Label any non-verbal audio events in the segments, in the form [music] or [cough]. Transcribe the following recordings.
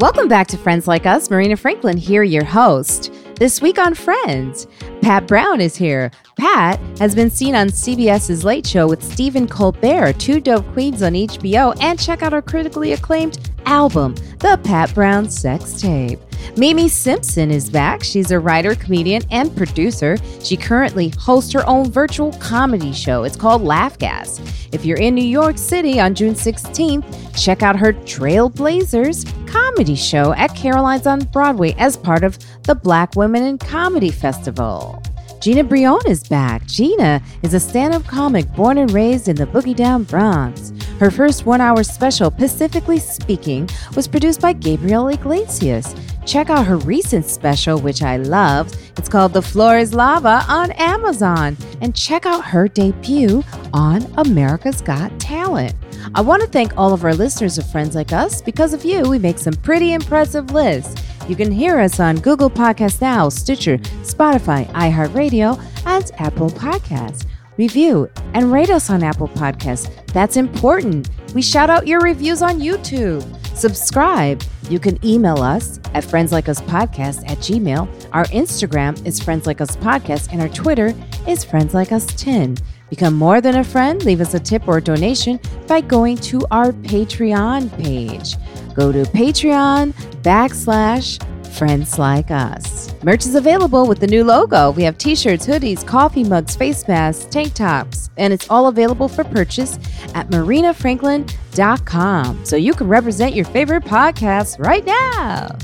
Welcome back to Friends Like Us. Marina Franklin here, your host. This week on Friends, Pat Brown is here. Pat has been seen on CBS's Late Show with Stephen Colbert, Two Dope Queens on HBO, and check out our critically acclaimed album, The Pat Brown Sex Tape. MeMe Simpson is back. She's a writer, comedian, and producer. She currently hosts her own virtual comedy show. It's called Laugh Gas. If you're in New York City on June 16th, check out her Trailblazers comedy show at Caroline's on Broadway as part of the Black Women in Comedy Festival. Gina Brillon is back. Gina is a stand up comic born and raised in the Boogie Down Bronx. Her first one hour special, Pacifically Speaking, was produced by Gabriel Iglesias. Check out her recent special, which I loved. It's called The Floor is Lava on Amazon. And check out her debut on America's Got Talent. I want to thank all of our listeners of Friends Like Us. Because of you, we make some pretty impressive lists. You can hear us on Google Podcasts Now, Stitcher, Spotify, iHeartRadio, and Apple Podcasts. Review and rate us on Apple Podcasts. That's important. We shout out your reviews on YouTube. Subscribe. You can email us at friendslikeUsPodcast at gmail. Our Instagram is Friends Like Us Podcast, and our Twitter is Friends Like Us 10. Become more than a friend. Leave us a tip or a donation by going to our Patreon page. Go to Patreon backslash friends like us. Merch is available with the new logo. We have t shirts, hoodies, coffee mugs, face masks, tank tops, and it's all available for purchase at marinafranklin.com. So you can represent your favorite podcast right now.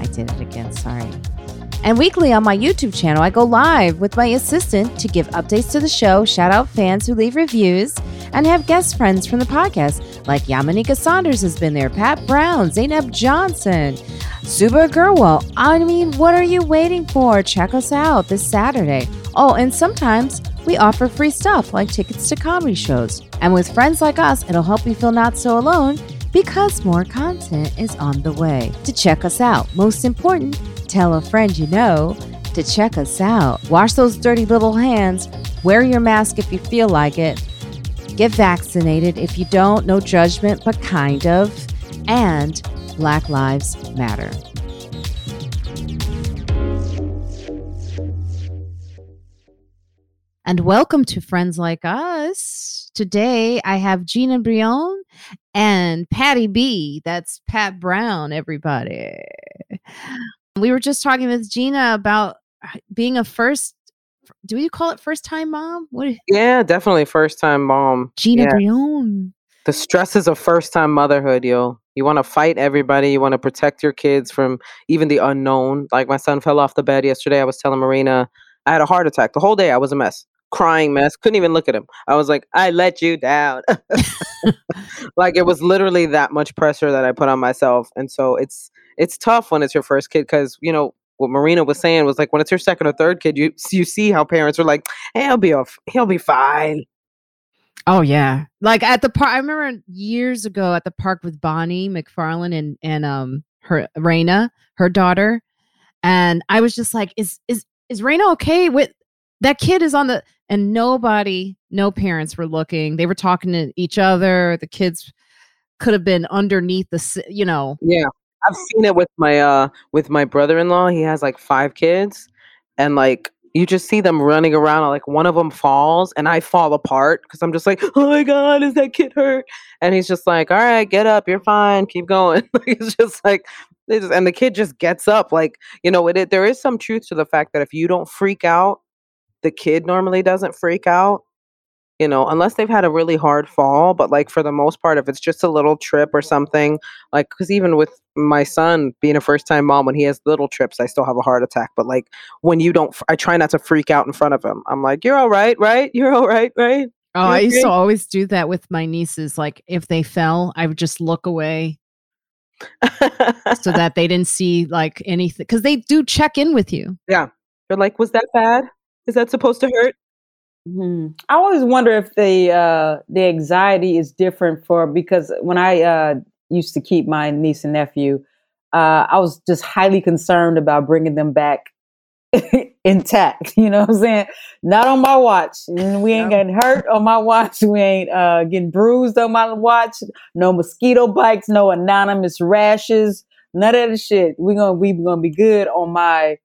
I did it again, sorry. And weekly on my YouTube channel, I go live with my assistant to give updates to the show, shout out fans who leave reviews, and have guest friends from the podcast, like Yamaneika Saunders has been there, Pat Brown, Zainab Johnson, Subhah Agarwal. I mean, what are you waiting for? Check us out this Saturday. Oh, and sometimes we offer free stuff like tickets to comedy shows. And with friends like us, it'll help you feel not so alone because more content is on the way. To check us out, most important, tell a friend you know to check us out. Wash those dirty little hands. Wear your mask if you feel like it. Get vaccinated if you don't. No judgment, but kind of. And Black Lives Matter. And welcome to Friends Like Us. Today I have Gina Brillon and Patty B. That's Pat Brown, everybody. We were just talking with Gina about being a first do you call it first time mom? What Yeah, definitely first time mom. Gina yeah. Brillon. The stresses of first time motherhood, yo. You want to fight everybody. You want to protect your kids from even the unknown. Like my son fell off the bed yesterday. I was telling Marina I had a heart attack. The whole day I was a mess. Crying mess. Couldn't even look at him. I was like, I let you down. [laughs] like it was literally that much pressure that I put on myself. And so it's it's tough when it's your first kid because, you know, what Marina was saying was like when it's your second or third kid, you you see how parents are like, hey, he'll be off, he'll be fine. Oh yeah, like at the park. I remember years ago at the park with Bonnie McFarlane and and um her Raina, her daughter, and I was just like, is is is Raina okay with that kid? Is on the and nobody, no parents were looking. They were talking to each other. The kids could have been underneath the, you know. Yeah, I've seen it with my uh with my brother-in-law. He has like five kids, and like you just see them running around. Like one of them falls, and I fall apart because I'm just like, oh my god, is that kid hurt? And he's just like, all right, get up, you're fine, keep going. [laughs] it's just like. They just, and the kid just gets up like you know it there is some truth to the fact that if you don't freak out the kid normally doesn't freak out you know, unless they've had a really hard fall. But like for the most part, if it's just a little trip or something, like because even with my son being a first time mom, when he has little trips, I still have a heart attack. But like when you don't, I try not to freak out in front of him. I'm like, you're all right, right? You're all right, right? Oh, I used to always do that with my nieces. Like if they fell, I would just look away so [laughs] that they didn't see like anything because they do check in with you. Yeah. They're like, was that bad? Is that supposed to hurt? Mm-hmm. I always wonder if the uh, the anxiety is different for because when I uh, used to keep my niece and nephew, uh, I was just highly concerned about bringing them back [laughs] intact. You know what I'm saying? Not on my watch. We ain't getting hurt on my watch. We ain't uh, getting bruised on my watch. No mosquito bites. No anonymous rashes. none of the shit. We're gonna we gonna be good on my.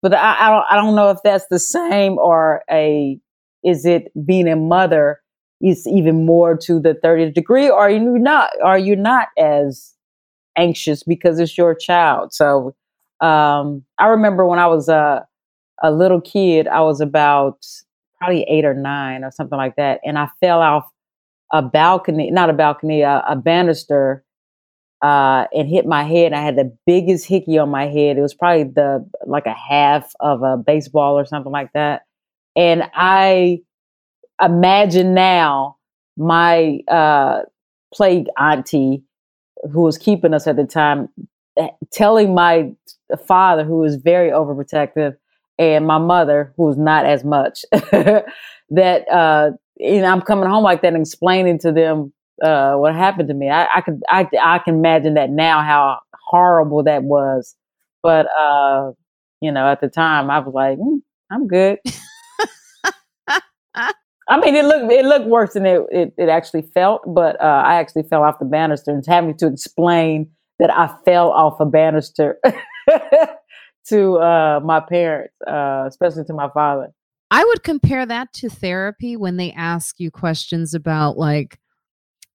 But I, I don't I don't know if that's the same or a is it being a mother is even more to the 30th degree or are you not are you not as anxious because it's your child so um, i remember when i was a, a little kid i was about probably eight or nine or something like that and i fell off a balcony not a balcony a, a banister uh, and hit my head. I had the biggest hickey on my head. It was probably the like a half of a baseball or something like that. And I imagine now my uh, plague auntie, who was keeping us at the time, eh, telling my father, who was very overprotective, and my mother, who was not as much, [laughs] that uh, you know I'm coming home like that and explaining to them uh, what happened to me. I, I could I I can imagine that now how horrible that was. But uh, you know, at the time I was like, mm, I'm good. [laughs] I mean, it looked it looked worse than it it, it actually felt, but uh, I actually fell off the banister and having to explain that I fell off a banister [laughs] to uh, my parents, uh, especially to my father. I would compare that to therapy when they ask you questions about like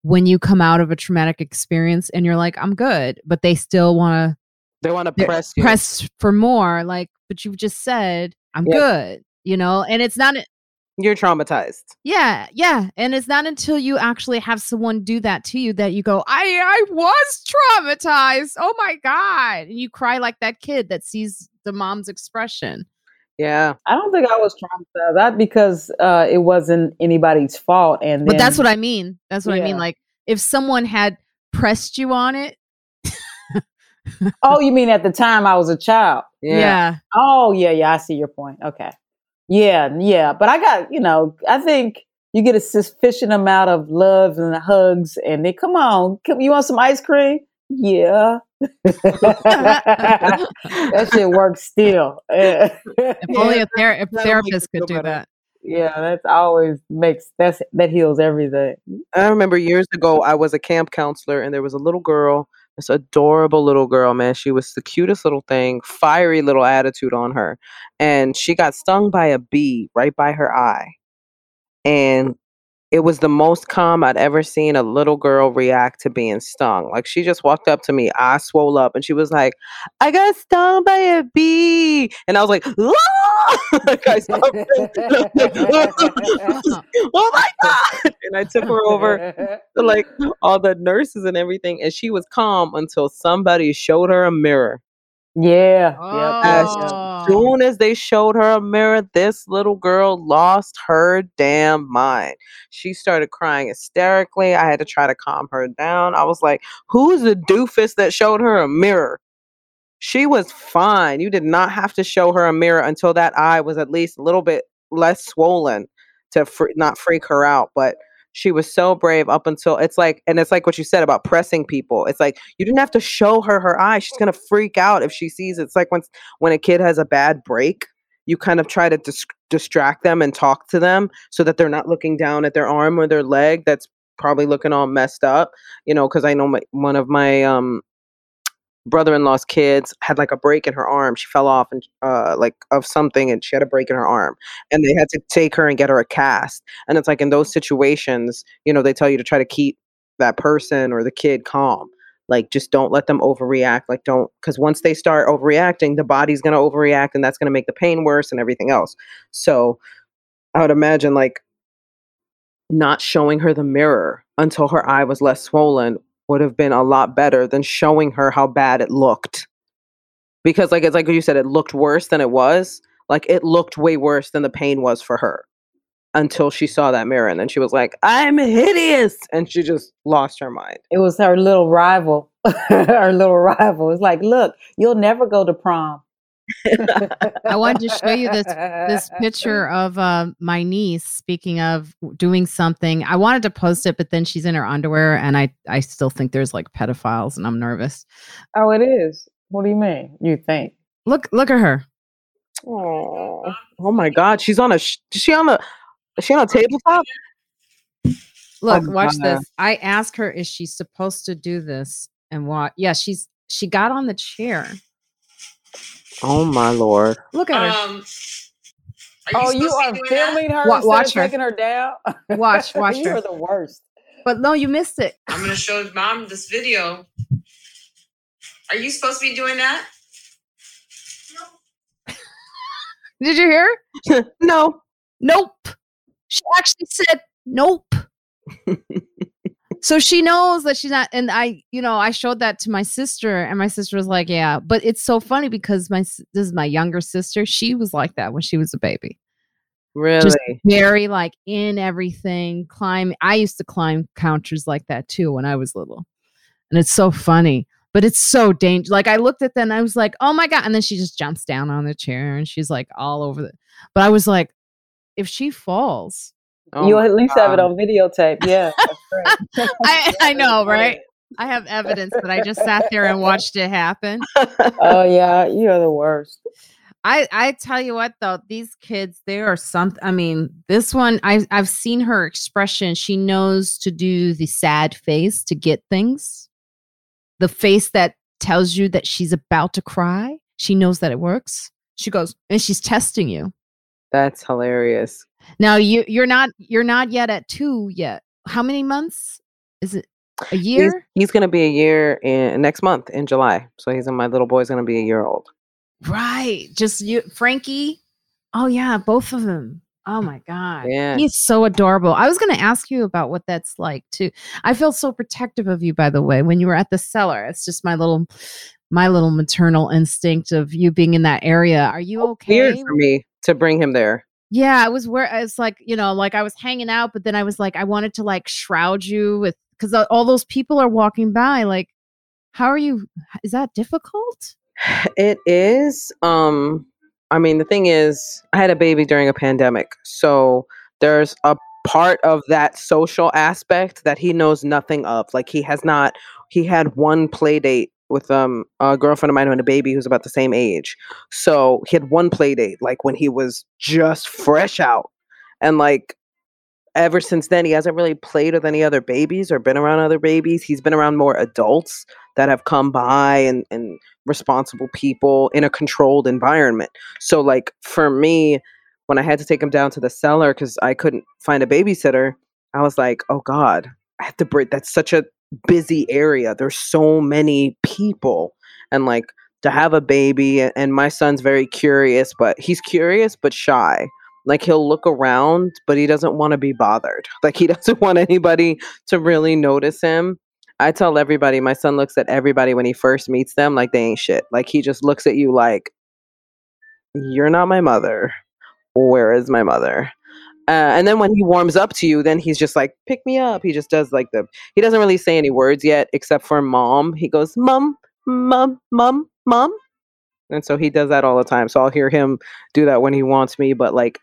when you come out of a traumatic experience and you're like, I'm good, but they still want to they want to press you. press for more. Like, but you've just said, I'm yep. good, you know, and it's not. You're traumatized. Yeah, yeah, and it's not until you actually have someone do that to you that you go, I, I was traumatized. Oh my god, and you cry like that kid that sees the mom's expression. Yeah. I don't think I was traumatized. That because uh, it wasn't anybody's fault. And But that's what I mean. That's what yeah. I mean. Like if someone had pressed you on it. oh, you mean at the time I was a child? Yeah. yeah. Oh, yeah, yeah. I see your point. Okay. Yeah, yeah. But I got, you know, I think you get a sufficient amount of love and hugs, and they come on, you want some ice cream? Yeah. [laughs] that shit works still. [laughs] if only a, ther- a therapist could do that. Yeah, that's always makes that's that heals everything. I remember years ago I was a camp counselor and there was a little girl, this adorable little girl, man. She was the cutest little thing, fiery little attitude on her. And she got stung by a bee right by her eye. And it was the most calm I'd ever seen a little girl react to being stung. Like she just walked up to me, I swole up, and she was like, "I got stung by a bee," and I was like, [laughs] like I [laughs] "Oh my god!" And I took her over to like all the nurses and everything, and she was calm until somebody showed her a mirror. Yeah. Oh. As soon as they showed her a mirror, this little girl lost her damn mind. She started crying hysterically. I had to try to calm her down. I was like, who's the doofus that showed her a mirror? She was fine. You did not have to show her a mirror until that eye was at least a little bit less swollen to fr- not freak her out. But she was so brave up until it's like and it's like what you said about pressing people it's like you didn't have to show her her eye she's to freak out if she sees it. it's like when when a kid has a bad break you kind of try to dis- distract them and talk to them so that they're not looking down at their arm or their leg that's probably looking all messed up you know because i know my, one of my um brother-in-law's kids had like a break in her arm. She fell off and uh, like of something, and she had a break in her arm, and they had to take her and get her a cast. And it's like in those situations, you know, they tell you to try to keep that person or the kid calm. Like, just don't let them overreact. Like, don't because once they start overreacting, the body's gonna overreact, and that's gonna make the pain worse and everything else. So, I would imagine like not showing her the mirror until her eye was less swollen would have been a lot better than showing her how bad it looked. Because like it's like you said, it looked worse than it was. Like it looked way worse than the pain was for her until she saw that mirror and then she was like, I'm hideous and she just lost her mind. It was her little rival. [laughs] her little rival. It's like, look, you'll never go to prom. I wanted to show you this this picture [laughs] of uh, my niece. Speaking of doing something, I wanted to post it, but then she's in her underwear, and I I still think there's like pedophiles, and I'm nervous. Oh, it is. What do you mean? You think? Look look at her. Oh, oh my God! She's on a. Is she on a? Is she on a tabletop? Look, oh watch God. this. I asked her, is she supposed to do this? And what? Yeah, she's she got on the chair. Oh my lord. Look at her. Um, oh, you are filming her Wa- watch of her. taking her down. Watch, watch [laughs] you her. are the worst. But no, you missed it. I'm gonna show mom this video. Are you supposed to be doing that? [laughs] Did you hear? [laughs] no. Nope. She actually said nope. So she knows that she's not and I, you know, I showed that to my sister and my sister was like, "Yeah." But it's so funny because my this is my younger sister. She was like that when she was a baby. Really? Very like in everything, climb. I used to climb counters like that too when I was little. And it's so funny. But it's so dangerous. Like I looked at that and I was like, "Oh my god!" And then she just jumps down on the chair and she's like all over the. But I was like, if she falls, Oh You'll at least have it on videotape. Yeah. that's right. [laughs] I, I know, right? [laughs] I have evidence that I just sat there and watched it happen. oh yeah, you are the worst. I I tell you what though, these kids, they are something. I mean, this one, I I've seen her expression. She knows to do the sad face to get things. The face that tells you that she's about to cry. She knows that it works. She goes and she's testing you. That's hilarious. Now you you're not you're not yet at two yet. How many months? Is it a year? he's gonna be a year in next month in July. So he's my little boy's gonna be a year old. Right. Just you, Frankie. Oh yeah, both of them. Oh my god. Yeah. He's so adorable. I was going to ask you about what that's like too. I feel so protective of you by the way when you were at the cellar. It's just my little my little maternal instinct of you being in that area. Are you okay? Weird for me to bring him there. Yeah, I was where it's like, you know, like I was hanging out, but then I was like, I wanted to like shroud you with because all those people are walking by. Like, how are you? Is that difficult? [sighs] It is. Um, I mean, the thing is, I had a baby during a pandemic, so there's a part of that social aspect that he knows nothing of. Like he has not. He had one play date with um a girlfriend of mine who had a baby who's about the same age. So he had one play date, like when he was just fresh out, and like ever since then he hasn't really played with any other babies or been around other babies. He's been around more adults that have come by and and responsible people in a controlled environment. So like for me, when I had to take him down to the cellar because I couldn't find a babysitter, I was like, oh God, I have to break that's such a busy area. There's so many people. And like to have a baby and my son's very curious, but he's curious but shy. Like he'll look around, but he doesn't want to be bothered. [laughs] Like he doesn't want anybody to really notice him. I tell everybody, my son looks at everybody when he first meets them like they ain't shit. Like he just looks at you like, you're not my mother. Where is my mother? Uh, and then when he warms up to you, then he's just like, pick me up. He just does like the, he doesn't really say any words yet except for mom. He goes, mom, mom, mom, mom. And so he does that all the time. So I'll hear him do that when he wants me. But like,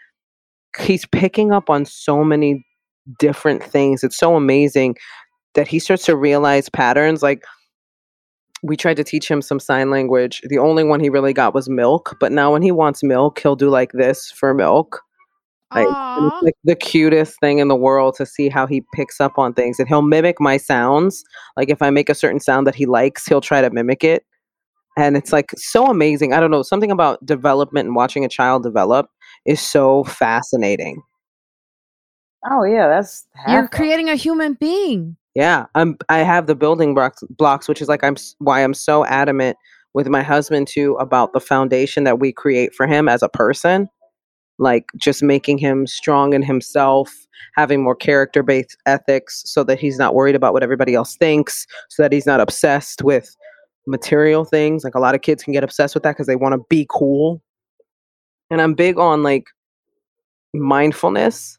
he's picking up on so many different things. It's so amazing that he starts to realize patterns. Like, we tried to teach him some sign language. The only one he really got was milk. But now when he wants milk, he'll do like this for milk. Like, it's like the cutest thing in the world to see how he picks up on things. And he'll mimic my sounds. Like if I make a certain sound that he likes, he'll try to mimic it. And it's like so amazing. I don't know, something about development and watching a child develop is so fascinating. Oh yeah, that's You're creating a human being. Yeah, I'm I have the building blocks blocks which is like I'm why I'm so adamant with my husband too about the foundation that we create for him as a person. Like just making him strong in himself, having more character based ethics so that he's not worried about what everybody else thinks, so that he's not obsessed with material things. Like a lot of kids can get obsessed with that because they want to be cool. And I'm big on like mindfulness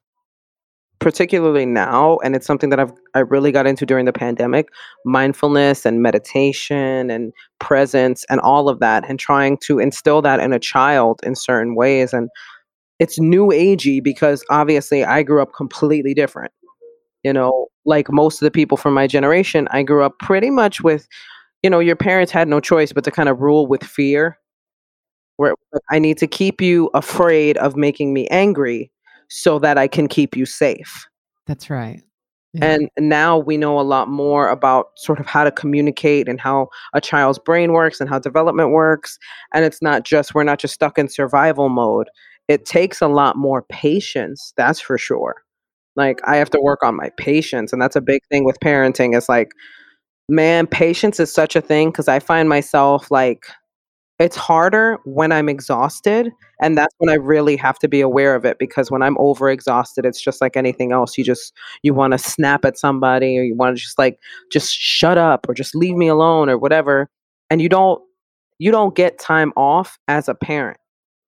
particularly now and it's something that I've I really got into during the pandemic mindfulness and meditation and presence and all of that and trying to instill that in a child in certain ways and it's new agey because obviously I grew up completely different you know like most of the people from my generation I grew up pretty much with you know your parents had no choice but to kind of rule with fear where it was like, I need to keep you afraid of making me angry so that I can keep you safe That's right. Yeah. And now we know a lot more about sort of how to communicate and how a child's brain works and how development works. And it's not just, we're not just stuck in survival mode. It takes a lot more patience, that's for sure. Like, I have to work on my patience. And that's a big thing with parenting. It's like, man, patience is such a thing because I find myself like, it's harder when I'm exhausted. And that's when I really have to be aware of it because when I'm over exhausted, it's just like anything else. You just, you want to snap at somebody or you want to just like, just shut up or just leave me alone or whatever. And you don't, you don't get time off as a parent.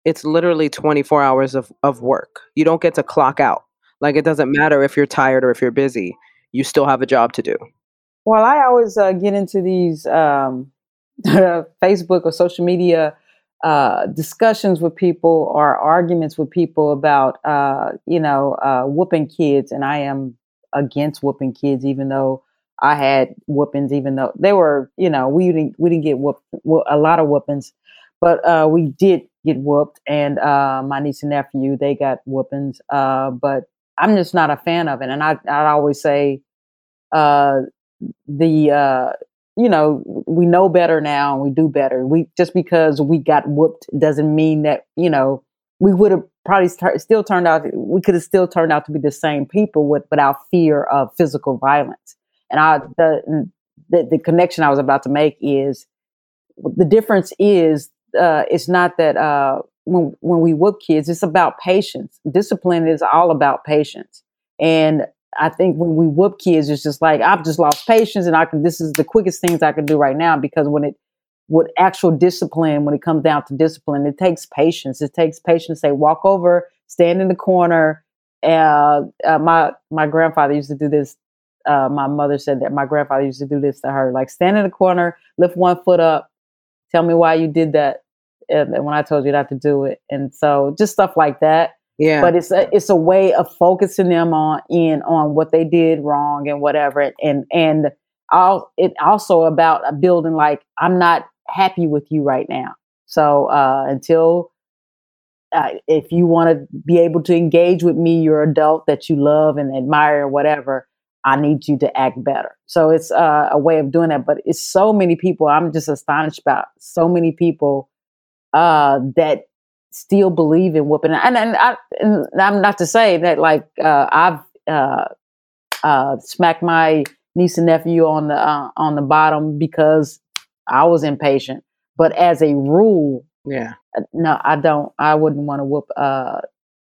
It's literally 24 hours of, of work. You don't get to clock out. Like it doesn't matter if you're tired or if you're busy, you still have a job to do. Well, I always uh, get into these um, [laughs] Facebook or social media uh, discussions with people or arguments with people about, uh, you know, uh, whooping kids, and I am against whooping kids, even though I had whoopings, even though they were, you know, we didn't we didn't get whooped a lot of whoopings, but uh, we did get whooped, and uh, my niece and nephew they got whoopings, uh, but I'm just not a fan of it, and I I always say, the you know, we know better now and we do better. We just because we got whooped doesn't mean that, you know, we would have probably st- still turned out, we could have still turned out to be the same people with, without fear of physical violence. And I, the, the, the connection I was about to make is the difference is, uh, it's not that, uh, when, when we whoop kids, it's about patience. Discipline is all about patience. And I think when we whoop kids, it's just like I've just lost patience, and I can. This is the quickest things I can do right now because when it, with actual discipline, when it comes down to discipline, it takes patience. It takes patience. Say, walk over, stand in the corner. Uh, uh, my my grandfather used to do this. Uh, my mother said that my grandfather used to do this to her, like stand in the corner, lift one foot up, tell me why you did that, and, when I told you not to do it, and so just stuff like that yeah. But it's a it's a way of focusing them on in on what they did wrong and whatever. And and all it also about building like I'm not happy with you right now. So uh, until uh, if you want to be able to engage with me, your adult that you love and admire or whatever, I need you to act better. So it's uh, a way of doing that. But it's so many people. I'm just astonished about so many people uh, that still believe in whooping. And, and, I, and I'm not to say that like uh, I've uh, uh, smacked my niece and nephew on the uh, on the bottom because I was impatient. But as a rule, yeah, uh, no, I don't. I wouldn't want to whoop. Uh,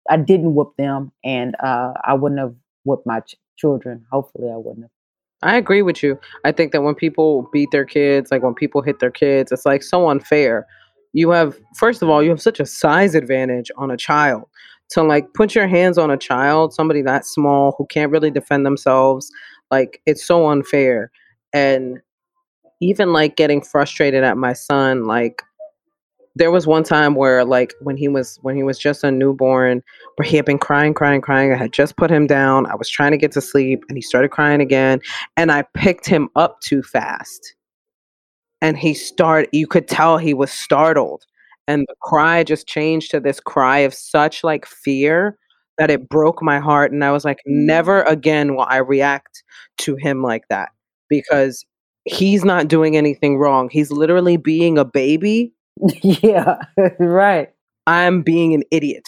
I didn't whoop them, and I wouldn't have whooped my ch- children. Hopefully, I wouldn't have. I agree with you. I think that when people beat their kids, like when people hit their kids, it's like so unfair you have first of all you have such a size advantage on a child. To like put your hands on a child somebody that small who can't really defend themselves like it's so unfair. And even like getting frustrated at my son like there was one time where like when he was when he was just a newborn where he had been crying crying crying i had just put him down i was trying to get to sleep and he started crying again and i picked him up too fast and he started you could tell he was startled and the cry just changed to this cry of such like fear that it broke my heart and i was like mm. never again will i react to him like that because he's not doing anything wrong. He's literally being a baby. Yeah [laughs] right. I'm being an idiot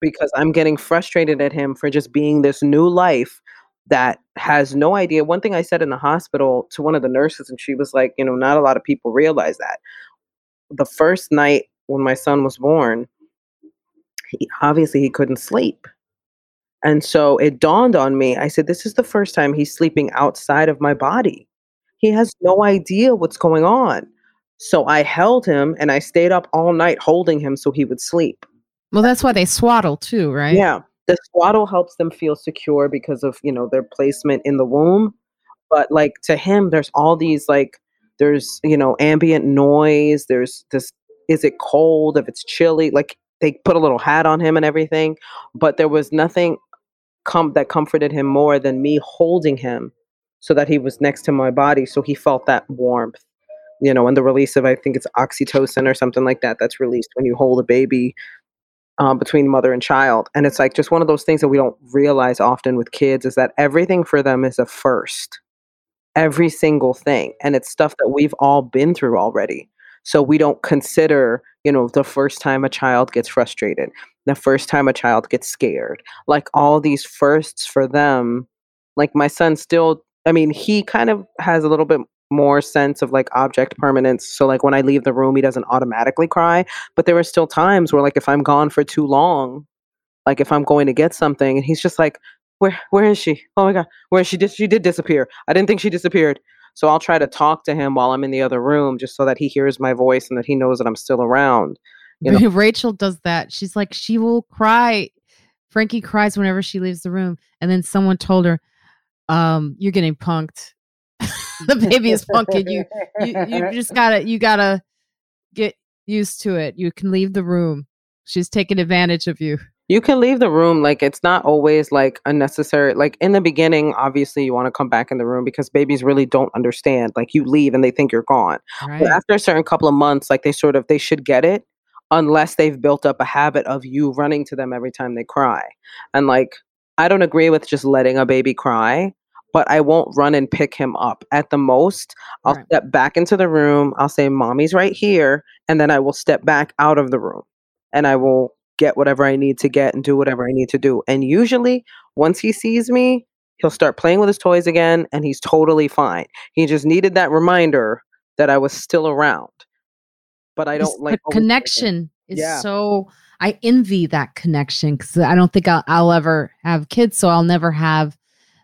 because i'm getting frustrated at him for just being this new life that has no idea. One thing I said in the hospital to one of the nurses, and she was like, you know, not a lot of people realize that. The first night when my son was born, he, obviously he couldn't sleep. And so it dawned on me. I said, this is the first time he's sleeping outside of my body. He has no idea what's going on. So I held him and I stayed up all night holding him so he would sleep. Well, that's why they swaddle too, right? Yeah the swaddle helps them feel secure because of you know their placement in the womb but like to him there's all these like there's you know ambient noise there's this is it cold if it's chilly like they put a little hat on him and everything but there was nothing com- that comforted him more than me holding him so that he was next to my body so he felt that warmth you know and the release of i think it's oxytocin or something like that that's released when you hold a baby um, between mother and child. And it's like just one of those things that we don't realize often with kids is that everything for them is a first. Every single thing. And it's stuff that we've all been through already. So we don't consider, you know, the first time a child gets frustrated, the first time a child gets scared, like all these firsts for them. Like my son still, I mean, he kind of has a little bit more sense of like object permanence. So like when I leave the room, he doesn't automatically cry. But there are still times where like if I'm gone for too long, like if I'm going to get something, and he's just like, "Where where is she? Oh my god, where is she? Did she did disappear? I didn't think she disappeared." So I'll try to talk to him while I'm in the other room, just so that he hears my voice and that he knows that I'm still around. You know? [laughs] Rachel does that. She's like, she will cry. Frankie cries whenever she leaves the room. And then someone told her, um, you're getting punked. [laughs] the baby is punking you. You you [laughs] just gotta you gotta get used to it. You can leave the room. She's taking advantage of you. you can leave the room like it's not always like unnecessary like in the beginning obviously you want to come back in the room because babies really don't understand like you leave and they think you're gone Right. but after a certain couple of months like they sort of they should get it unless they've built up a habit of you running to them every time they cry and like i don't agree with just letting a baby cry but i won't run and pick him up at the most i'll Right. step back into the room i'll say mommy's right here and then i will step back out of the room and i will get whatever i need to get and do whatever i need to do and usually once he sees me he'll start playing with his toys again and he's totally fine he just needed that reminder that i was still around but i don't like the always think it. connection is Yeah. so I envy that connection because I don't think I'll, I'll ever have kids, so I'll never have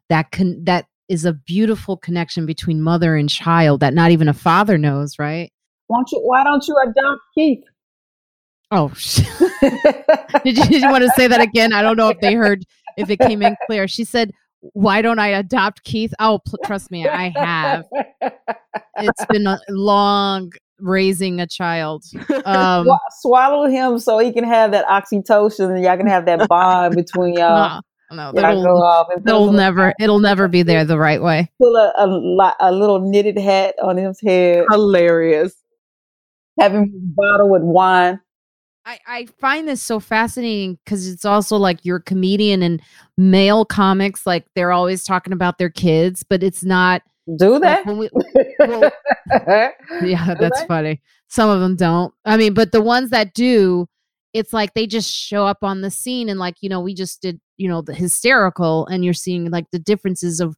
that con- that is a beautiful connection between mother and child that not even a father knows, right? Why don't you, why don't you adopt Keith? Oh, [laughs] did you, did you want to say that again? I don't know if they heard if it came in clear. She said, "Why don't I adopt Keith?" Oh, pl- trust me, I have. It's been a long raising a child. Um, swallow him so he can have that oxytocin and y'all can have that bond between [laughs] y'all. No, Y'all go off and it'll never, it'll never be there the right way. put a, a, a little knitted hat on his head, hilarious Having a bottle with wine. I, I find this so fascinating because it's also like you're a comedian and male comics, like they're always talking about their kids, but it's not. Do Like that? when we, [laughs] well, yeah, that's they? funny. Some of them don't. I mean, but the ones that do, it's like they just show up on the scene and like, you know, we just did, you know, the hysterical and you're seeing like the differences of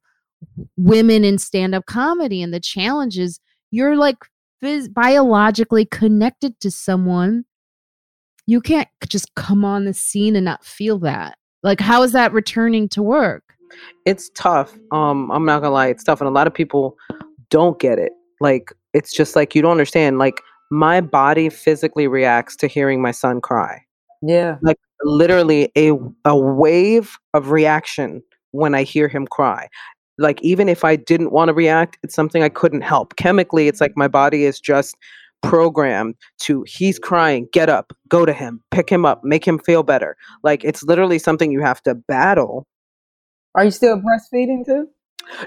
women in stand-up comedy and the challenges. You're like phys- biologically connected to someone. You can't just come on the scene and not feel that. Like how is that returning to work? it's tough. Um, I'm not gonna lie, it's tough, and a lot of people don't get it. Like, it's just like you don't understand. Like, my body physically reacts to hearing my son cry. yeah. Like literally, a a wave of reaction when I hear him cry. Like, even if I didn't want to react, it's something I couldn't help. Chemically, it's like my body is just programmed to he's crying get up go to him pick him up make him feel better like it's literally something you have to battle Are you still breastfeeding too?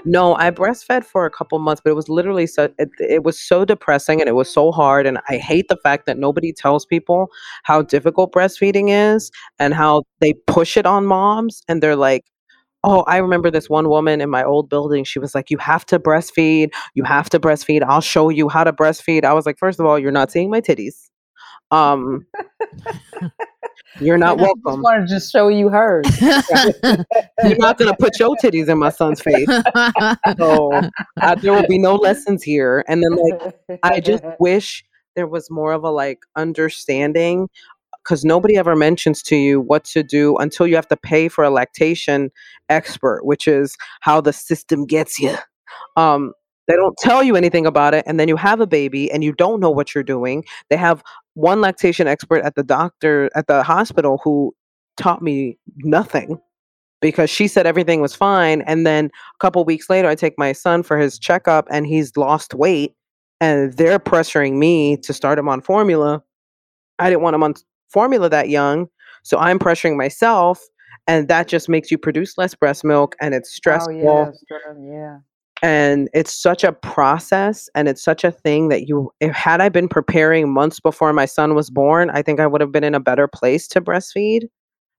No, I breastfed for a couple months, but it was literally so it, it was so depressing and it was so hard. And I hate the fact that nobody tells people how difficult breastfeeding is and how they push it on moms. And they're like, oh, I remember this one woman in my old building. She was like, you have to breastfeed. You have to breastfeed. I'll show you how to breastfeed. I was like, first of all, you're not seeing my titties. Um, you're [laughs] not welcome. I just welcome. wanted to just show you hers. [laughs] You're not gonna put your titties in my son's face. So uh, there will be no lessons here. And then like I just [laughs] wish there was more of a like understanding because nobody ever mentions to you what to do until you have to pay for a lactation expert, which is how the system gets you. Um, they don't tell you anything about it, and then you have a baby and you don't know what you're doing. They have one lactation expert at the doctor at the hospital who taught me nothing because she said everything was fine and then a couple weeks later i take my son for his checkup and he's lost weight and they're pressuring me to start him on formula i didn't want him on formula that young so i'm pressuring myself and that just makes you produce less breast milk and it's oh, stressful Oh, yeah, yeah. And it's such a process and it's such a thing that you if had i been preparing months before my son was born i think i would have been in a better place to breastfeed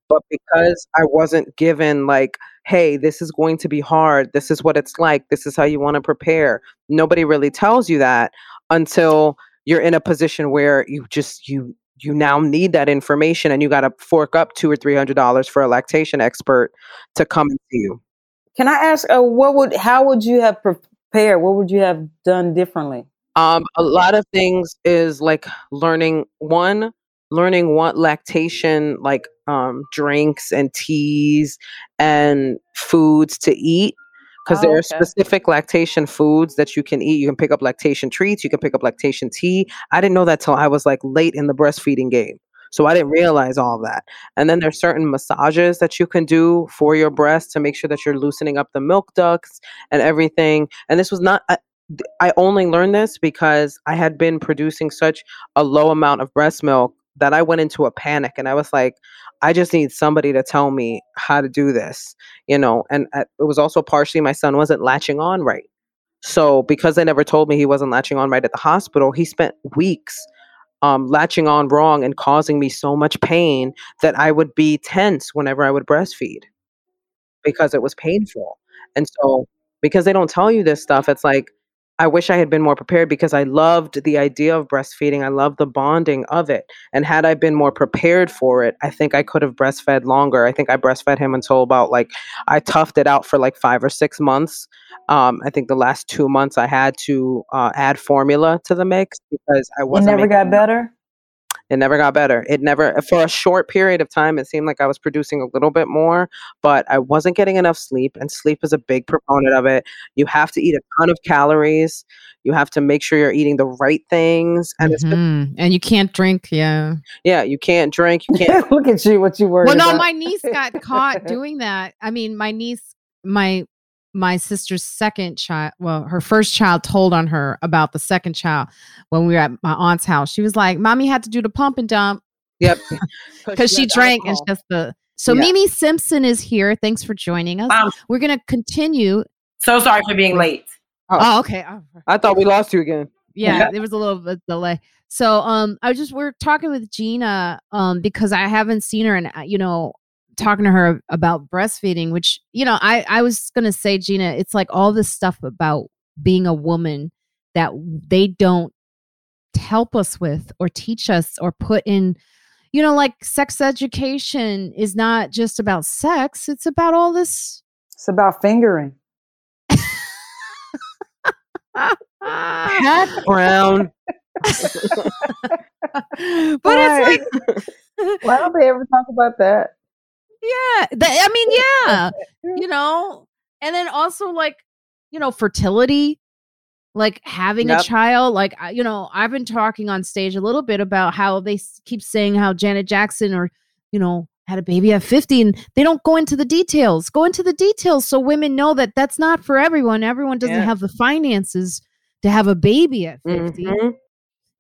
but because i wasn't given like hey this is going to be hard. This is what it's like. This is how you want to prepare. Nobody really tells you that until you're in a position where you just you you now need that information and you got to fork up two or three hundred dollars for a lactation expert to come see you Can I ask, uh, what would, how would you have prepared? What would you have done differently? Um, a lot of things is like learning one, learning what lactation like um drinks and teas and foods to eat because Oh, there are okay. specific lactation foods that you can eat. You can pick up lactation treats, you can pick up lactation tea. I didn't know that till I was like late in the breastfeeding game. So I didn't realize all that. And then there's certain massages that you can do for your breast to make sure that you're loosening up the milk ducts and everything. And this was not I, I only learned this because I had been producing such a low amount of breast milk that I went into a panic and I was like, I just need somebody to tell me how to do this, you know. And uh, it was also partially my son wasn't latching on right. So because they never told me he wasn't latching on right at the hospital, he spent weeks um, latching on wrong and causing me so much pain that I would be tense whenever I would breastfeed because it was painful. And so, because they don't tell you this stuff, it's like, I wish I had been more prepared because I loved the idea of breastfeeding. I loved the bonding of it. And had I been more prepared for it, I think I could have breastfed longer. I think I breastfed him until about like, I toughed it out for like five or six months. Um, I think the last two months I had to uh, add formula to the mix because I wasn't. never making got better? It never got better. It never, for a short period of time, it seemed like I was producing a little bit more, but I wasn't getting enough sleep. And sleep is a big proponent of it. You have to eat a ton of calories. You have to make sure you're eating the right things. And it's, Mhm. And you can't drink. Yeah. yeah, you can't drink. You can't. [laughs] Look at you, what you worried Well, no, about. my niece got caught [laughs] doing that. I mean, my niece, my my sister's second child, well, her first child told on her about the second child when we were at my aunt's house. She was like, "Mommy had to do the pump and dump Yep. [laughs] because she had drank and just the." So Yeah. MeMe Simpson is here. Thanks for joining us. I'm We're gonna continue. so sorry for being late. Oh, okay. Oh, I thought we lost you again. yeah [laughs] there was a little bit delay so um i just we're talking with gina um because i haven't seen her and uh, you know talking to her about breastfeeding which you know i i was gonna say gina it's like all this stuff about being a woman that they don't help us with or teach us or put in you know like sex education is not just about sex it's about all this It's about fingering. Pat Brown. [laughs] [laughs] but it's like Why don't they ever talk about that? Yeah, th- I mean, [laughs] yeah, you know, and then also like, you know, fertility, like having a child. Like, you know, I've been talking on stage a little bit about how they keep saying how Janet Jackson or, you know, had a baby at 50 and they don't go into the details. Go into the details so women know that that's not for everyone. Everyone doesn't Yeah. have the finances to have a baby at 50. hmm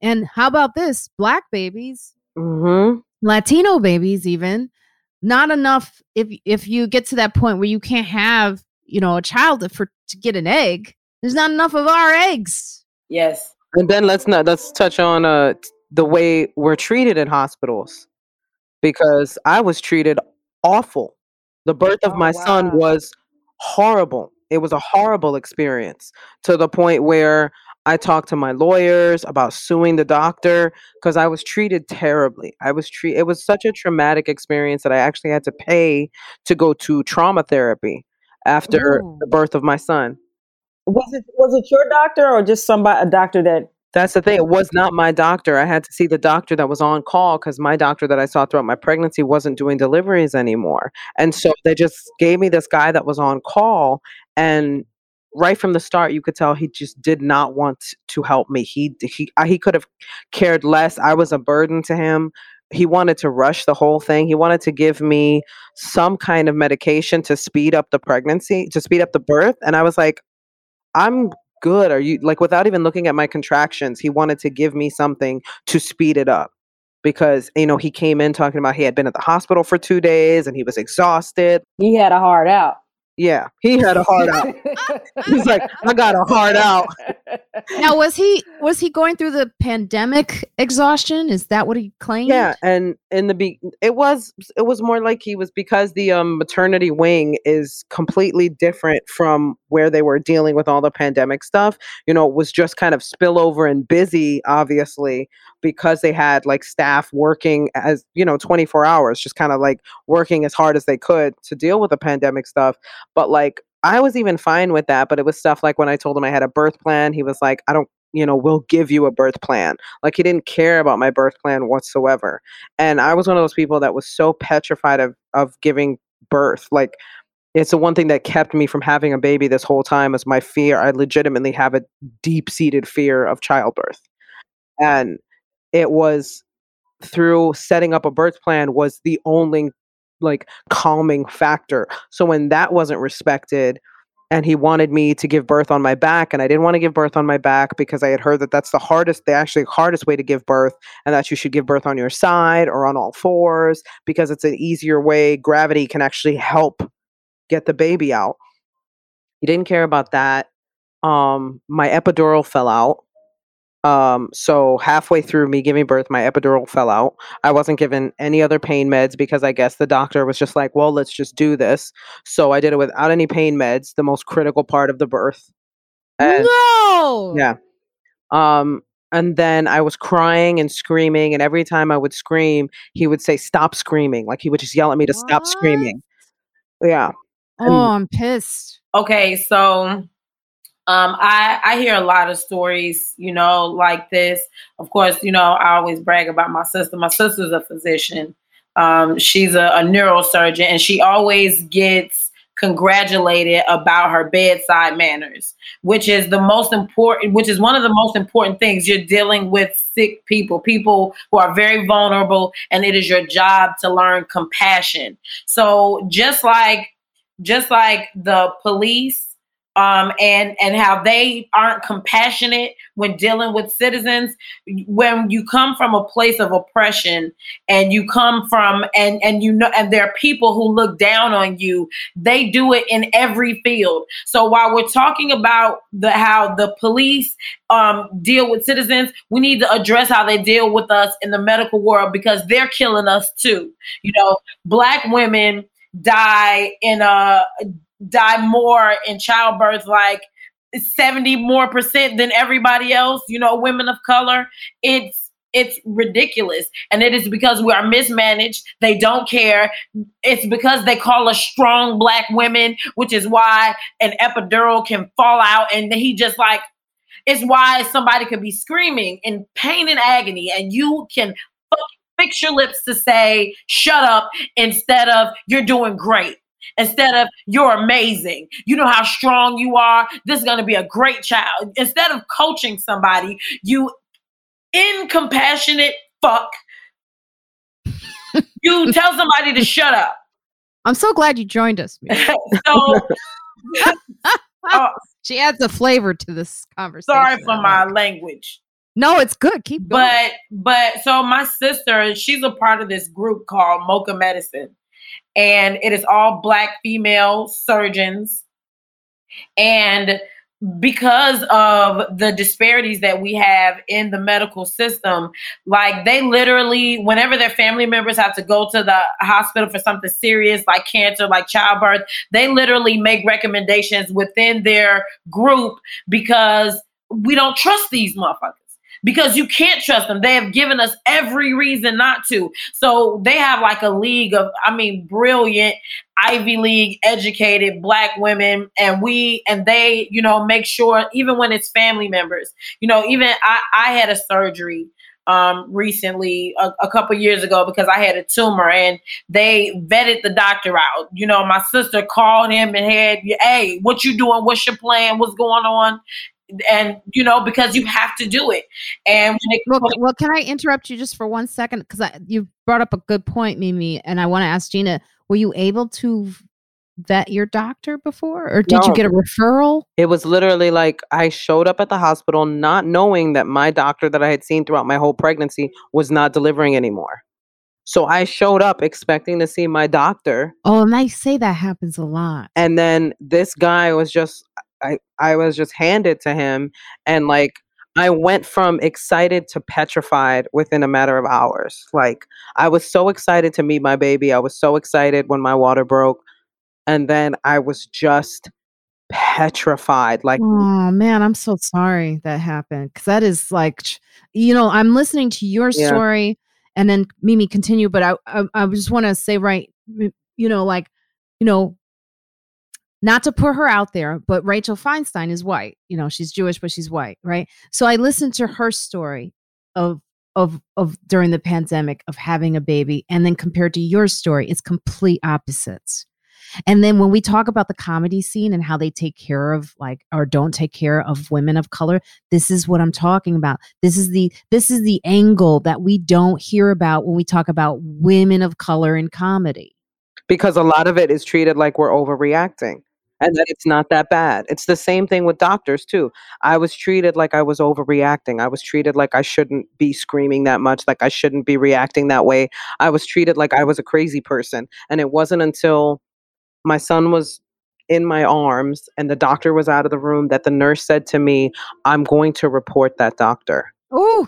And how about this? Black babies, hmm Latino babies even not enough if if you get to that point where you can't have you know a child for to get an egg there's not enough of our eggs Yes. And then let's not let's touch on uh the way we're treated in hospitals because I was treated awful. The birth of Oh, my son was horrible. It was a horrible experience to the point where I talked to my lawyers about suing the doctor because I was treated terribly. I was treated it was such a traumatic experience that I actually had to pay to go to trauma therapy after the birth of my son. Was it was it your doctor or just somebody a doctor that That's the thing. It was not my doctor. I had to see the doctor that was on call because my doctor that I saw throughout my pregnancy wasn't doing deliveries anymore. And so they just gave me this guy that was on call. And right from the start, you could tell he just did not want to help me. He he he could have cared less. I was a burden to him. He wanted to rush the whole thing. He wanted to give me some kind of medication to speed up the pregnancy, to speed up the birth. And I was like, I'm good. Are you like without even looking at my contractions? He wanted to give me something to speed it up because you know he came in talking about he had been at the hospital for two days and he was exhausted. he had a hard out? Yeah, he had a heart out. [laughs] He's like, I got a heart out. Now was he was he going through the pandemic exhaustion? Is that what he claimed? Yeah, and in the be, it was it was more like he was because the um maternity wing is completely different from where they were dealing with all the pandemic stuff. You know, it was just kind of spillover and busy, obviously, because they had like staff working as you know 24 hours, just kind of like working as hard as they could to deal with the pandemic stuff. But like I was even fine with that, but it was stuff like when I told him I had a birth plan, he was like, I don't you know, we'll give you a birth plan. Like he didn't care about my birth plan whatsoever. And I was one of those people that was so petrified of of giving birth. Like it's the one thing that kept me from having a baby this whole time is my fear. I legitimately have a deep seated fear of childbirth. And it was through setting up a birth plan was the only like calming factor. So when that wasn't respected, and he wanted me to give birth on my back and i didn't want to give birth on my back because i had heard that that's the hardest the actually hardest way to give birth and that you should give birth on your side or on all fours because it's an easier way gravity can actually help get the baby out. He didn't care about that. Um my epidural fell out um, so halfway through me giving birth, my epidural fell out. I wasn't given any other pain meds because I guess the doctor was just like, well, let's just do this. So I did it without any pain meds, the most critical part of the birth. And, no. Yeah. Um, and then I was crying and screaming, and every time I would scream, he would say, "Stop screaming!" Like he would just yell at me to stop screaming. Yeah. Oh, I'm pissed. Okay, so um, I I hear a lot of stories, you know, like this. Of course, you know, I always brag about my sister. My sister's a physician. Um, she's a, a neurosurgeon, and she always gets congratulated about her bedside manners, which is the most important. Which is one of the most important things. You're dealing with sick people, people who are very vulnerable, and it is your job to learn compassion. So just like just like the police um, and and how they aren't compassionate when dealing with citizens. When you come from a place of oppression, and you come from and and you know, and there are people who look down on you. They do it in every field. So while we're talking about the how the police um, deal with citizens, we need to address how they deal with us in the medical world because they're killing us too. You know, black women die in a die more in childbirth like 70 more percent than everybody else you know women of color it's it's ridiculous. And it is because we are mismanaged. They don't care. It's because they call us strong black women which is why an epidural can fall out and he just like it's why somebody could be screaming in pain and agony and you can fix your lips to say shut up instead of you're doing great instead of you're amazing. You know how strong you are. This is going to be a great child. Instead of coaching somebody, you incompassionate fuck. you tell somebody to shut up. [laughs] I'm so glad you joined us. [laughs] So oh, [laughs] She adds a flavor to this conversation. sorry for my language. No, it's good. Keep going. But but so my sister, she's a part of this group called Mocha Medicine. And it is all black female surgeons. And because of the disparities that we have in the medical system, like they literally, whenever their family members have to go to the hospital for something serious like cancer, like childbirth, they literally make recommendations within their group because we don't trust these motherfuckers because you can't trust them. They have given us every reason not to. So they have like a league of, I mean, brilliant Ivy League educated black women, and we and they, you know, make sure even when it's family members, you know, even I, I had a surgery um recently a, a couple years ago because I had a tumor and they vetted the doctor out. You know, my sister called him and had, hey, what you doing? What's your plan? What's going on? And you know, because you have to do it. And when it well, well, can I interrupt you just for one second? Because you brought up a good point, MeMe, and I want to ask Gina: Were you able to vet your doctor before, or did you get a referral? It was literally like I showed up at the hospital not knowing that my doctor that I had seen throughout my whole pregnancy was not delivering anymore. So I showed up expecting to see my doctor. Oh, and I say that happens a lot. And then this guy was just I I was just handed to him and like I went from excited to petrified within a matter of hours. Like I was so excited to meet my baby. I was so excited when my water broke. And then I was just petrified. Like Oh man, I'm so sorry that happened because that is like, you know, I'm listening to your Yeah. story, and then MeMe continue, but I I, I just want to say right, you know, like, you know, not to put her out there, but Rachel Feinstein is white. You know, she's Jewish, but she's white, right? So I listened to her story of of of during the pandemic of having a baby, and then compared to your story, it's complete opposites. And then when we talk about the comedy scene and how they take care of like or don't take care of women of color, this is what I'm talking about. This is the this is the angle that we don't hear about when we talk about women of color in comedy. because a lot of it is treated like we're overreacting and that it's not that bad. It's the same thing with doctors too. I was treated like I was overreacting. I was treated like I shouldn't be screaming that much, like I shouldn't be reacting that way. I was treated like I was a crazy person. And it wasn't until my son was in my arms and the doctor was out of the room that the nurse said to me, "I'm going to report that doctor." Oh,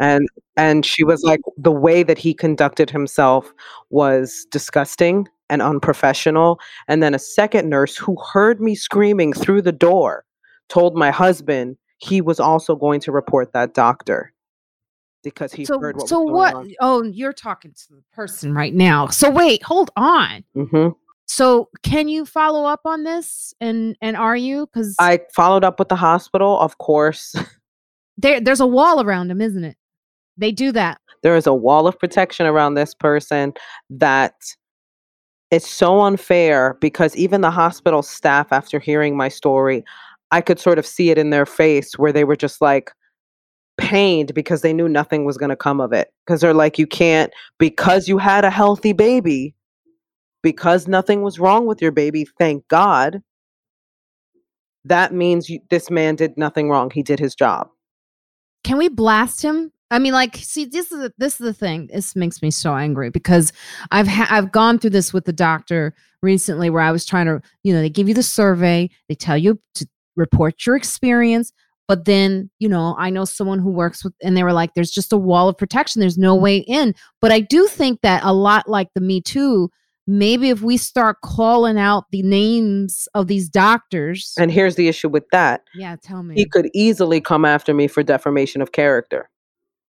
and and she was like the way that he conducted himself was disgusting and unprofessional and then a second nurse who heard me screaming through the door told my husband he was also going to report that doctor because he so heard what so what? going Oh, you're talking to the person right now. So wait, hold on. on. hmm So can you follow up on this? And and are you? Because I followed up with the hospital, of course. [laughs] there there's a wall around him, isn't it? They do that. there is a wall of protection around this person that it's so unfair because even the hospital staff after hearing my story i could sort of see it in their face where they were just like pained because they knew nothing was going to come of it. Because they're like you can't because you had a healthy baby because nothing was wrong with your baby thank god that means you, this man did nothing wrong. He did his job. Can we blast him? I mean, like, see, this is the, this is the thing. This makes me so angry because I've ha- I've gone through this with the doctor recently, where I was trying to, you know, they give you the survey, they tell you to report your experience, but then, you know, I know someone who works with, and they were like, "There's just a wall of protection. There's no way in." But I do think that a lot like the Me Too, maybe if we start calling out the names of these doctors, and here's the issue with that yeah, tell me, he could easily come after me for defamation of character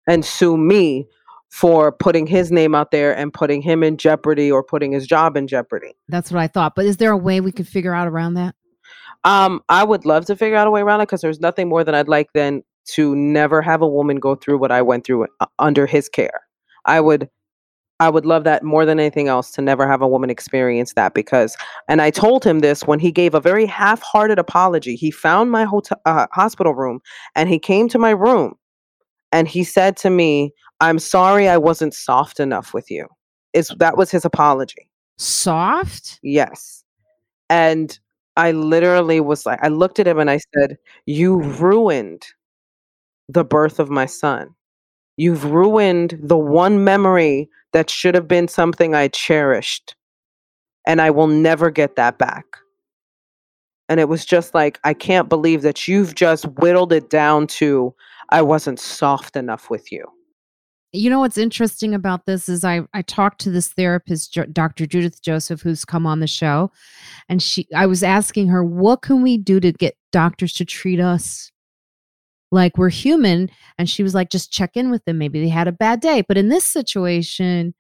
and sue me for putting his name out there and putting him in jeopardy or putting his job in jeopardy. That's what I thought. But is there a way we could figure out around that? Um, I would love to figure out a way around it because there's nothing more than I'd like than to never have a woman go through what I went through uh, under his care. I would I would love that more than anything else to never have a woman experience that because and I told him this when he gave a very half-hearted apology. He found my hotel uh, hospital room and he came to my room and he said to me, "I'm sorry I wasn't soft enough with you." Is that was his apology. Soft? Yes. And I literally was like, I looked at him and I said, You ruined the birth of my son. You've ruined the one memory that should have been something I cherished. And I will never get that back. And it was just like, I can't believe that you've just whittled it down to, I wasn't soft enough with you. You know what's interesting about this is I I talked to this therapist, Jo- Dr. Judith Joseph, who's come on the show, and she I was asking her, what can we do to get doctors to treat us like we're human? And she was like, just check in with them. Maybe they had a bad day. But in this situation,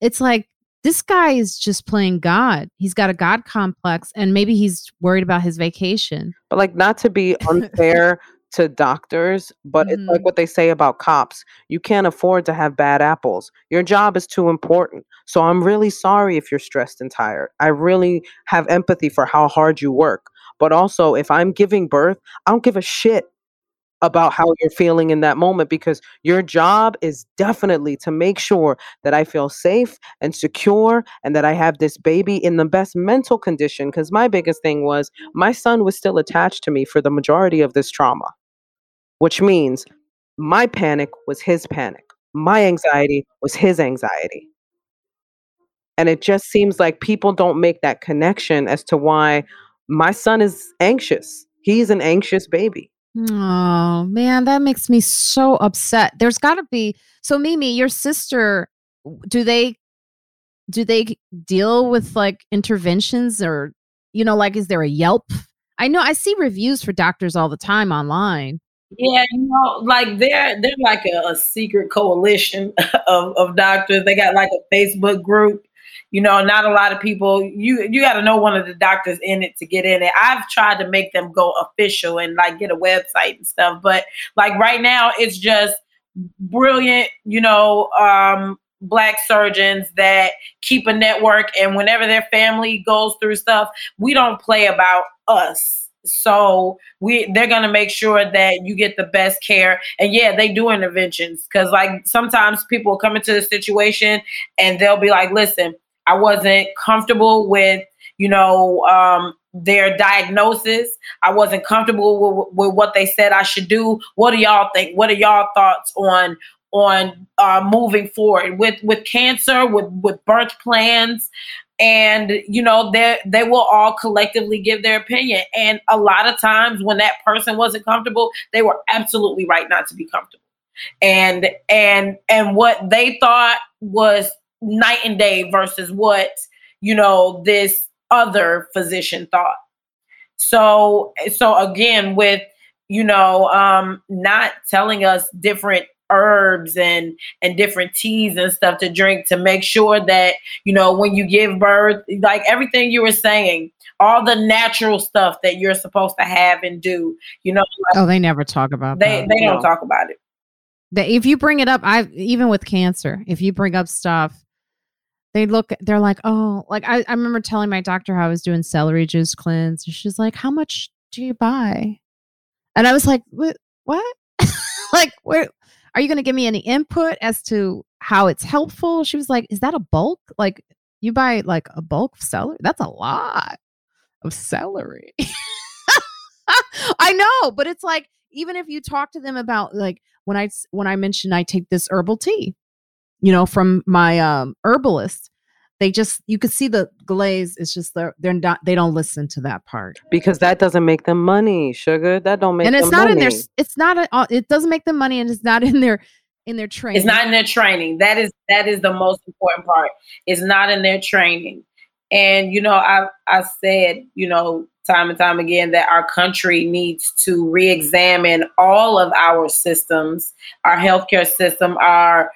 it's like this guy is just playing God. He's got a God complex, and maybe he's worried about his vacation. but like not to be [laughs] unfair to doctors but it's like Mhm. what they say about cops you can't afford to have bad apples. Your job is too important. So i'm really sorry if you're stressed and tired. I really have empathy for how hard you work. But also if i'm giving birth i don't give a shit about how you're feeling in that moment because your job is definitely to make sure that I feel safe and secure and that I have this baby in the best mental condition. Because my biggest thing was my son was still attached to me for the majority of this trauma, which means my panic was his panic. my anxiety was his anxiety. And it just seems like people don't make that connection as to why my son is anxious. He's an anxious baby. Oh man, that makes me so upset. There's got to be so MeMe, your sister. Do they do they deal with like interventions or you know like is there a Yelp? I know I see reviews for doctors all the time online. Yeah, you know, like they're they're like a, a secret coalition [laughs] of, of doctors. They got like a Facebook group you know not a lot of people you you got to know one of the doctors in it to get in it. I've tried to make them go official and like get a website and stuff but like right now it's just brilliant you know um black surgeons that keep a network and whenever their family goes through stuff we don't play about us. So we they're gonna make sure that you get the best care and yeah they do interventions because like sometimes people come into the situation and they'll be like listen I wasn't comfortable with, you know, um, their diagnosis. I wasn't comfortable with, with, what they said I should do. What do y'all think? What are y'all thoughts on on uh, moving forward with with cancer, with with birth plans? And you know, they they will all collectively give their opinion. And a lot of times, when that person wasn't comfortable, they were absolutely right not to be comfortable. And and and what they thought was night and day versus what you know this other physician thought. So so again with you know um not telling us different herbs and and different teas and stuff to drink to make sure that you know when you give birth like everything you were saying all the natural stuff that you're supposed to have and do you know? Like, oh they never talk about they that. they don't talk about it. That if you bring it up i even with cancer if you bring up stuff they look they're like oh like I, I remember telling my doctor how i was doing celery juice cleanse and she's like how much do you buy? And i was like what what? [laughs] Like where are you going to give me any input as to how it's helpful? She was like is that a bulk? Like you buy like a bulk of celery that's a lot of celery. [laughs] I know but it's like even if you talk to them about like when i when i mentioned i take this herbal tea you know, from my um, herbalist. They just you could see the glaze. It's just they're they're not they don't listen to that part because that doesn't make them money, sugar. That don't make and it's not money. in their it's not a, uh, it doesn't make them money and it's not in their in their training. It's not in their training. That is that is the most important part. It's not in their training. And you know, I I said, you know, time and time again that our country needs to re-examine all of our systems, our healthcare system, our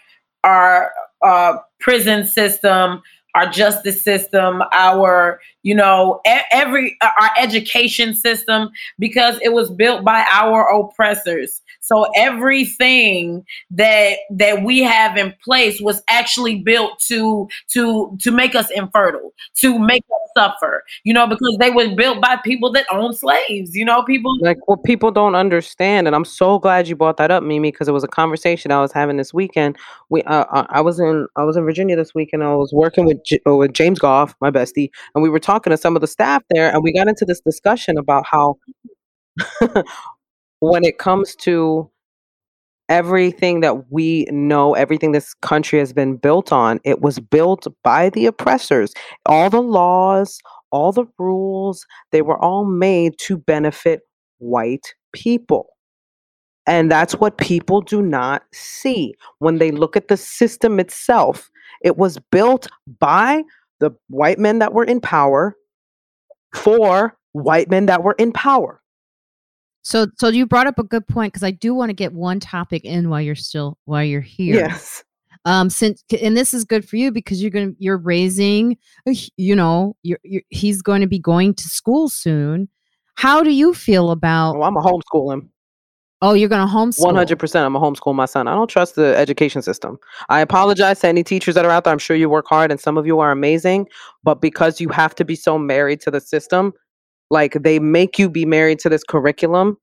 our uh, prison system, our justice system, our you know every our education system because it was built by our oppressors. So everything that that we have in place was actually built to to to make us infertile, to make us suffer. You know, because they were built by people that owned slaves. You know, people like what people don't understand, and I'm so glad you brought that up, MeMe, because it was a conversation I was having this weekend. We uh, uh I was in I was in Virginia this weekend. I was working with J- uh, with James Goff, my bestie, and we were talking to some of the staff there, and we got into this discussion about how [laughs] when it comes to everything that we know, everything this country has been built on, it was built by the oppressors. All the laws, all the rules, they were all made to benefit white people. And that's what people do not see when they look at the system itself. It was built by the white men that were in power for white men that were in power. So, so you brought up a good point because I do want to get one topic in while you're still while you're here. Yes. Um, since and this is good for you because you're gonna you're raising, you know, you're, you're he's going to be going to school soon. How do you feel about? Oh, I'm a homeschool him. Oh, you're going to homeschool? One hundred percent. I'm a homeschool my son. I don't trust the education system. I apologize to any teachers that are out there. I'm sure you work hard, and some of you are amazing. But because you have to be so married to the system, like they make you be married to this curriculum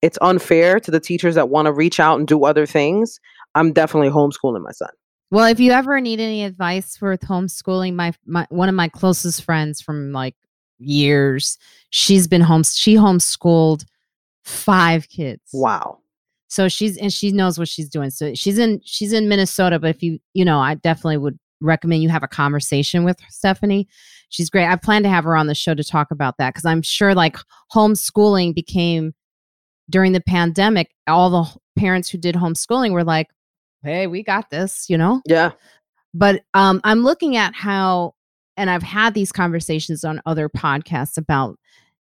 it's unfair to the teachers that want to reach out and do other things i'm definitely homeschooling my son well if you ever need any advice with homeschooling my, my one of my closest friends from like years she's been home she homeschooled five kids wow So she's and she knows what she's doing. So she's in she's in Minnesota, but if you you know, I definitely would recommend you have a conversation with Stephanie. She's great. I plan to have her on the show to talk about that because I'm sure like homeschooling became during the pandemic, all the parents who did homeschooling were like, "Hey, we got this," you know? Yeah. But um I'm looking at how and I've had these conversations on other podcasts about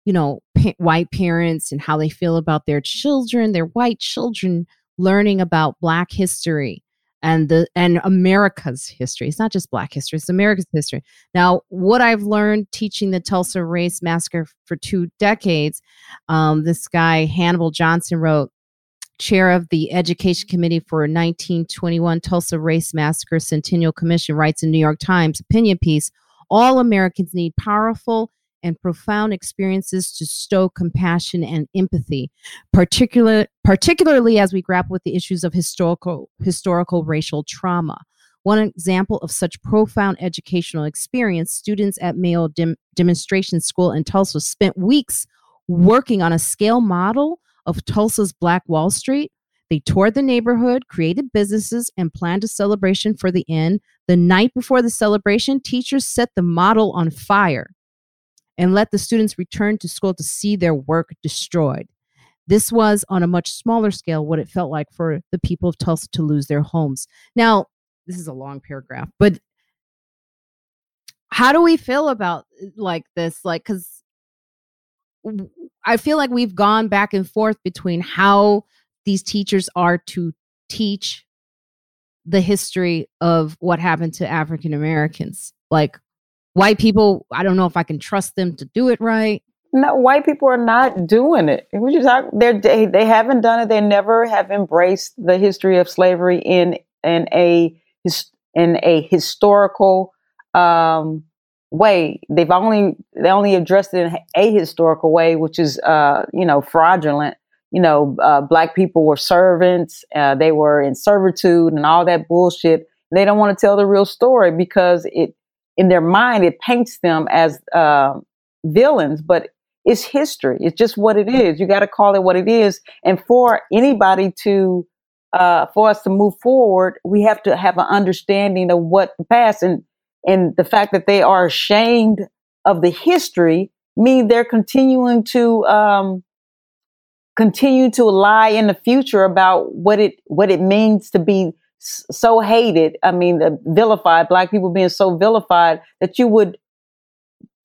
you know pa- white parents and how they feel about their children, their white children learning about black history and the and America's history. It's not just black history, it's America's history. Now, what I've learned teaching the Tulsa Race Massacre for two decades, um, this guy Hannibal Johnson wrote chair of the Education Committee for 1921 Tulsa Race Massacre Centennial Commission writes in New York Times opinion piece all Americans need powerful and profound experiences to stoke compassion and empathy, particular, particularly as we grapple with the issues of historical, historical racial trauma. One example of such profound educational experience students at Mayo Dem- Demonstration School in Tulsa spent weeks working on a scale model of Tulsa's Black Wall Street. They toured the neighborhood, created businesses, and planned a celebration for the end. The night before the celebration, teachers set the model on fire and let the students return to school to see their work destroyed. This was on a much smaller scale what it felt like for the people of Tulsa to lose their homes. Now, this is a long paragraph, but how do we feel about uh, like this? Like, because I feel like we've gone back and forth between how these teachers are to teach the history of what happened to African Americans. Like, white people, I don't know if I can trust them to do it right. No, white people are not doing it. We just talk, they're, they they haven't done it. They never have embraced the history of slavery in in a in a historical um, way. They've only they only addressed it in a historical way, which is uh, you know fraudulent. You know, uh, black people were servants. Uh, they were in servitude and all that bullshit. They don't want to tell the real story because it in their mind it paints them as uh, villains, but it's history. It's just what it is. You got to call it what it is. And for anybody to uh, for us to move forward, we have to have an understanding of what the past and and the fact that they are ashamed of the history mean they're continuing to um, continue to lie in the future about what it what it means to be so hated. I mean, the vilified black people being so vilified that you would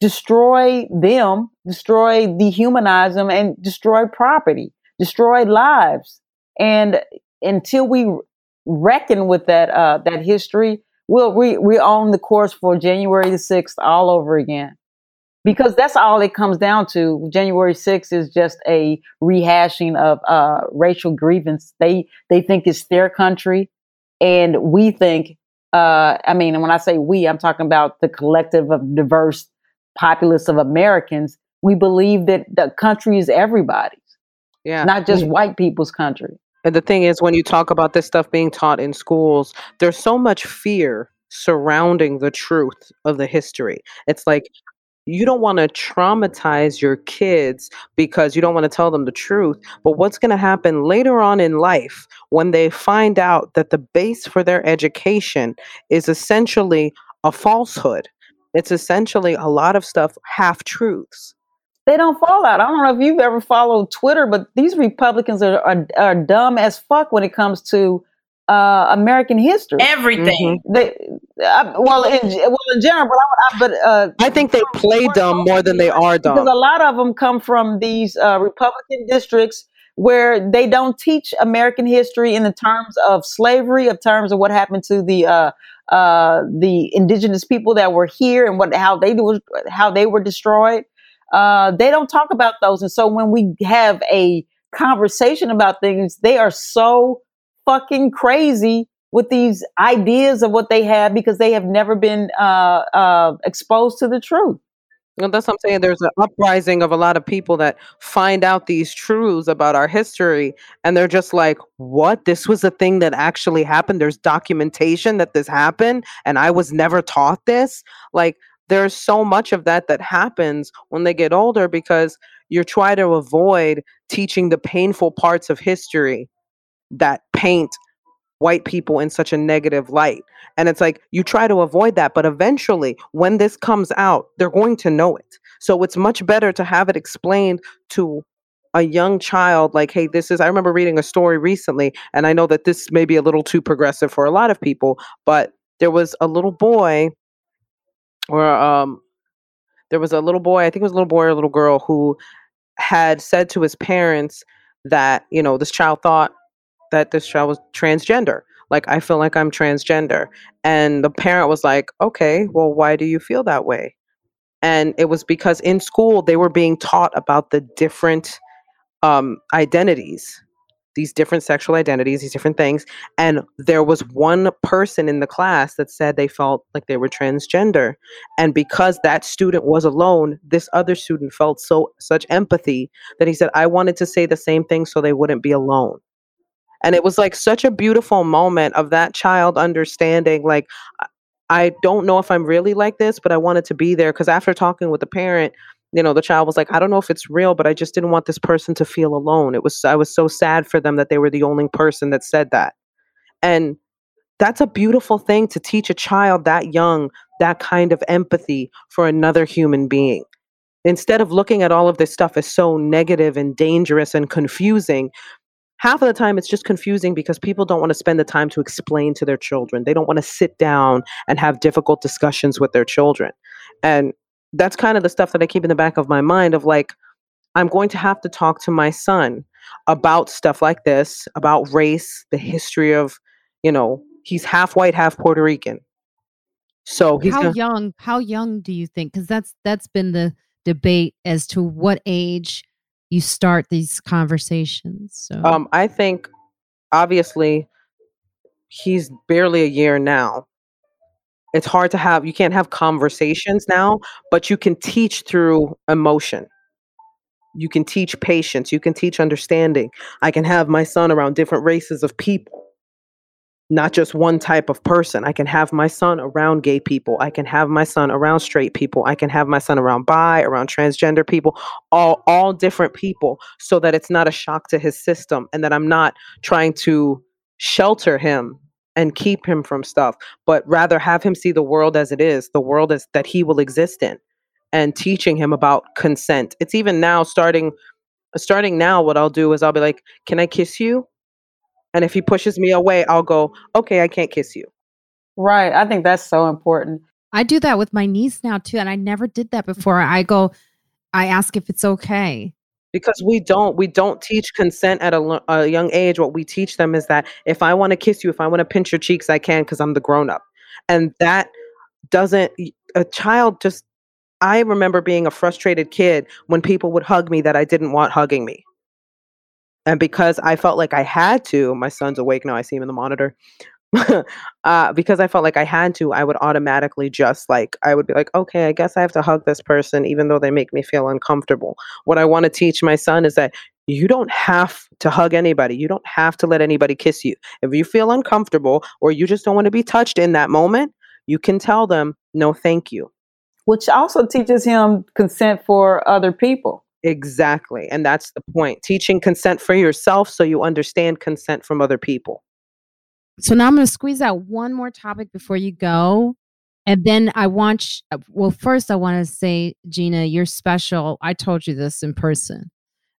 destroy them, destroy, dehumanize them, and destroy property, destroy lives. And until we reckon with that uh, that history, we'll we we own the course for January the sixth all over again. Because that's all it comes down to. January 6th is just a rehashing of uh, racial grievance. They they think it's their country and we think, uh, I mean, and when I say we, I'm talking about the collective of diverse populace of Americans. We believe that the country is everybody's. Yeah. Not just white people's country. And the thing is, when you talk about this stuff being taught in schools, there's so much fear surrounding the truth of the history. It's like you don't want to traumatize your kids because you don't want to tell them the truth. But what's going to happen later on in life when they find out that the base for their education is essentially a falsehood? It's essentially a lot of stuff half truths. They don't fall out. I don't know if you've ever followed Twitter, but these Republicans are, are, are dumb as fuck when it comes to uh, American history. Everything. Mm-hmm. They, I, well, in well in general, but I, but uh, I think they play dumb more than they are dumb because a lot of them come from these uh, Republican districts where they don't teach American history in the terms of slavery, of terms of what happened to the uh, uh, the indigenous people that were here and what how they was how they were destroyed. Uh, they don't talk about those, and so when we have a conversation about things, they are so fucking crazy with these ideas of what they have because they have never been uh, uh, exposed to the truth. Well, that's what I'm saying. There's an uprising of a lot of people that find out these truths about our history, and they're just like, "What? This was a thing that actually happened. There's documentation that this happened, and I was never taught this." Like, there's so much of that that happens when they get older because you're trying to avoid teaching the painful parts of history that paint white people in such a negative light. And it's like you try to avoid that, but eventually, when this comes out, they're going to know it. So it's much better to have it explained to a young child like hey this is i remember reading a story recently and i know that this may be a little too progressive for a lot of people but there was a little boy or um there was a little boy i think it was a little boy or a little girl who had said to his parents that you know this child thought that this child was transgender. Like i feel like i'm transgender. And the parent was like okay well why do you feel that way? And it was because in school they were being taught about the different um, identities these different sexual identities these different things. And there was one person in the class that said they felt like they were transgender. And because that student was alone this other student felt so such empathy that he said i wanted to say the same thing so they wouldn't be alone and it was like such a beautiful moment of that child understanding like I- don't know if i'm really like this but i wanted to be there because after talking with the parent you know the child was like i don't know if it's real but i just didn't want this person to feel alone. It was i was so sad for them that they were the only person that said that. And that's a beautiful thing to teach a child that young that kind of empathy for another human being. Instead of looking at all of this stuff as so negative and dangerous and confusing half of the time it's just confusing because people don't want to spend the time to explain to their children they don't want to sit down and have difficult discussions with their children and that's kind of the stuff that I keep in the back of my mind of like, I'm going to have to talk to my son about stuff like this, about race, the history of, you know, he's half white, half Puerto Rican. So he's how gonna, young? How young do you think? Because that's that's been the debate as to what age you start these conversations. So um, I think obviously he's barely a year now. It's hard to have, you can't have conversations now, but you can teach through emotion. You can teach patience. You can teach understanding. I can have my son around different races of people, not just one type of person. I can have my son around gay people. I can have my son around straight people. I can have my son around bi, around transgender people, all all different people so that it's not a shock to his system and that I'm not trying to shelter him and keep him from stuff, but rather have him see the world as it is, the world as that he will exist in and teaching him about consent. It's even now starting starting now what I'll do is I'll be like, "Can I kiss you?" And if he pushes me away, I'll go, "Okay, I can't kiss you." Right. I think that's so important. I do that with my niece now too, and I never did that before. I go, I ask if it's okay. because we don't we don't teach consent at a, a young age what we teach them is that if i want to kiss you if i want to pinch your cheeks i can because i'm the grown up and that doesn't a child just i remember being a frustrated kid when people would hug me that i didn't want hugging me and because i felt like i had to my son's awake now i see him in the monitor [laughs] uh, because I felt like I had to, I would automatically just like, I would be like, okay, I guess I have to hug this person, even though they make me feel uncomfortable. What I want to teach my son is that you don't have to hug anybody. You don't have to let anybody kiss you. If you feel uncomfortable or you just don't want to be touched in that moment, you can tell them, no, thank you. Which also teaches him consent for other people. Exactly. And that's the point. Teaching consent for yourself so you understand consent from other people. So now I'm going to squeeze out one more topic before you go. And then I want, uh, well, first I want to say, Gina, you're special. I told you this in person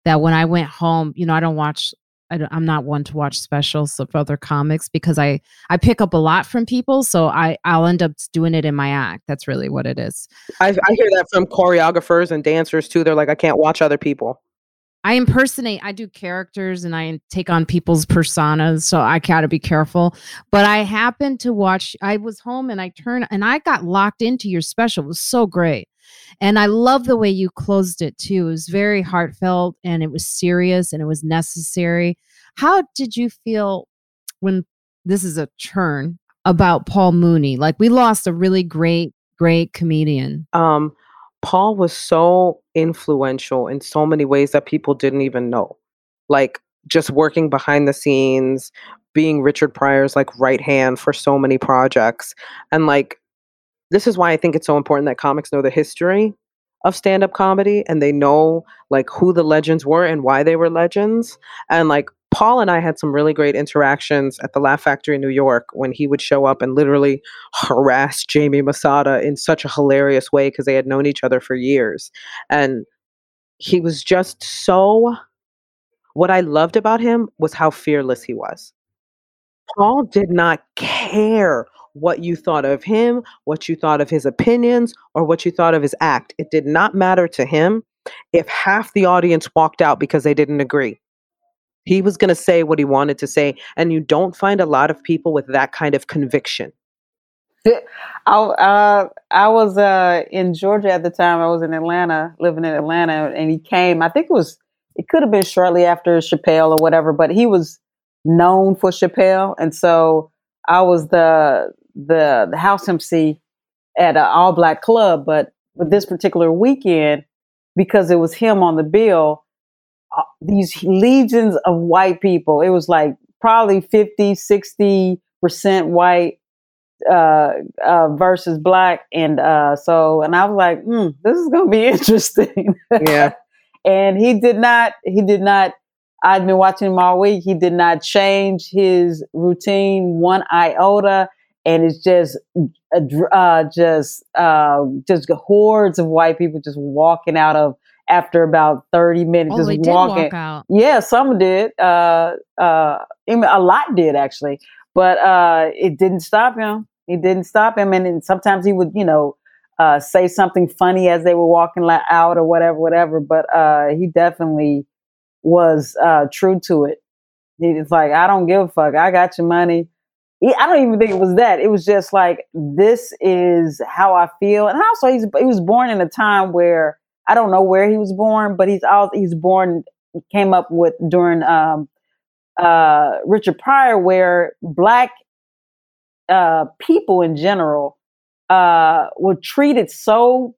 that when I went home, you know, I don't watch, I don't, I'm not one to watch specials of other comics because I, I pick up a lot from people. So I, I'll end up doing it in my act. That's really what it is. I, I hear that from choreographers and dancers too. They're like, I can't watch other people. I impersonate, I do characters and I take on people's personas. So I gotta be careful. But I happened to watch, I was home and I turned and I got locked into your special. It was so great. And I love the way you closed it too. It was very heartfelt and it was serious and it was necessary. How did you feel when this is a turn about Paul Mooney? Like we lost a really great, great comedian. um, Paul was so influential in so many ways that people didn't even know. Like just working behind the scenes, being Richard Pryor's like right hand for so many projects. And like this is why I think it's so important that comics know the history of stand-up comedy and they know like who the legends were and why they were legends. And like Paul and I had some really great interactions at the Laugh Factory in New York when he would show up and literally harass Jamie Masada in such a hilarious way because they had known each other for years. And he was just so. What I loved about him was how fearless he was. Paul did not care what you thought of him, what you thought of his opinions, or what you thought of his act. It did not matter to him if half the audience walked out because they didn't agree. He was going to say what he wanted to say. And you don't find a lot of people with that kind of conviction. I uh, I was uh, in Georgia at the time. I was in Atlanta, living in Atlanta, and he came. I think it was it could have been shortly after Chappelle or whatever, but he was known for Chappelle, and so I was the the, the house MC at an all black club. But with this particular weekend, because it was him on the bill, uh, these legions of white people. It was like probably 50, 60 percent white uh, uh, versus black, and uh, so and I was like, mm, this is going to be [laughs] interesting. Yeah, [laughs] and he did not. He did not. I'd been watching him all week. He did not change his routine one iota, and it's just, uh, just, uh, just hordes of white people just walking out of after about 30 minutes Oh, just walking walk out. yeah some did uh uh a lot did actually. But uh it didn't stop him. It didn't stop him. And, then sometimes he would you know uh say something funny as they were walking la- out or whatever whatever. But uh he definitely was uh true to it. He was like i don't give a fuck. I got your money I don't even think it was that. It was just like this is how I feel, and also he's he was born in a time where I don't know where he was born, but he's all he's born came up with during um, uh, Richard Pryor, where black uh, people in general uh, were treated so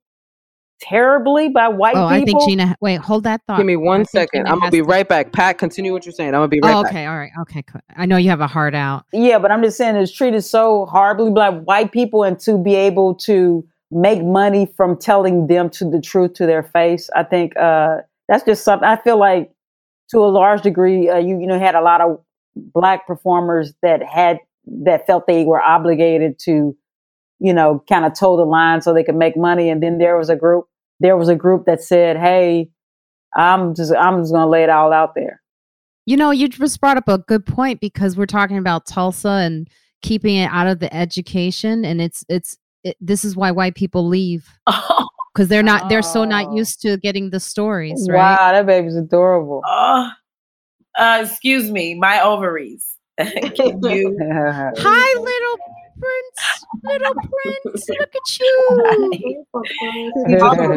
terribly by white Oh, people. I think Gina. Wait, hold that thought. give me I one think second. I'm gonna be right back. Pat, continue what you're saying. I'm gonna be right Oh, back. okay, all right, okay. Cool. I know you have a heart out. Yeah, but I'm just saying it's treated so horribly by white people, and to be able to make money from telling them to the truth to their face, I think uh, that's just something. I feel like to a large degree, uh, you you know had a lot of black performers that had that felt they were obligated to, you know, kind of toe the line so they could make money, and then there was a group. There was a group that said, "Hey, I'm just I'm just gonna lay it all out there." You know, you just brought up a good point because we're talking about Tulsa and keeping it out of the education, and it's it's it, this is why white people leave [laughs] because they're not they're so not Oh. used to getting the stories, right? Wow, that baby's adorable. Uh, uh, excuse me, my ovaries. [laughs] You? [laughs] Hi, little prince, little prince, look at [laughs] you.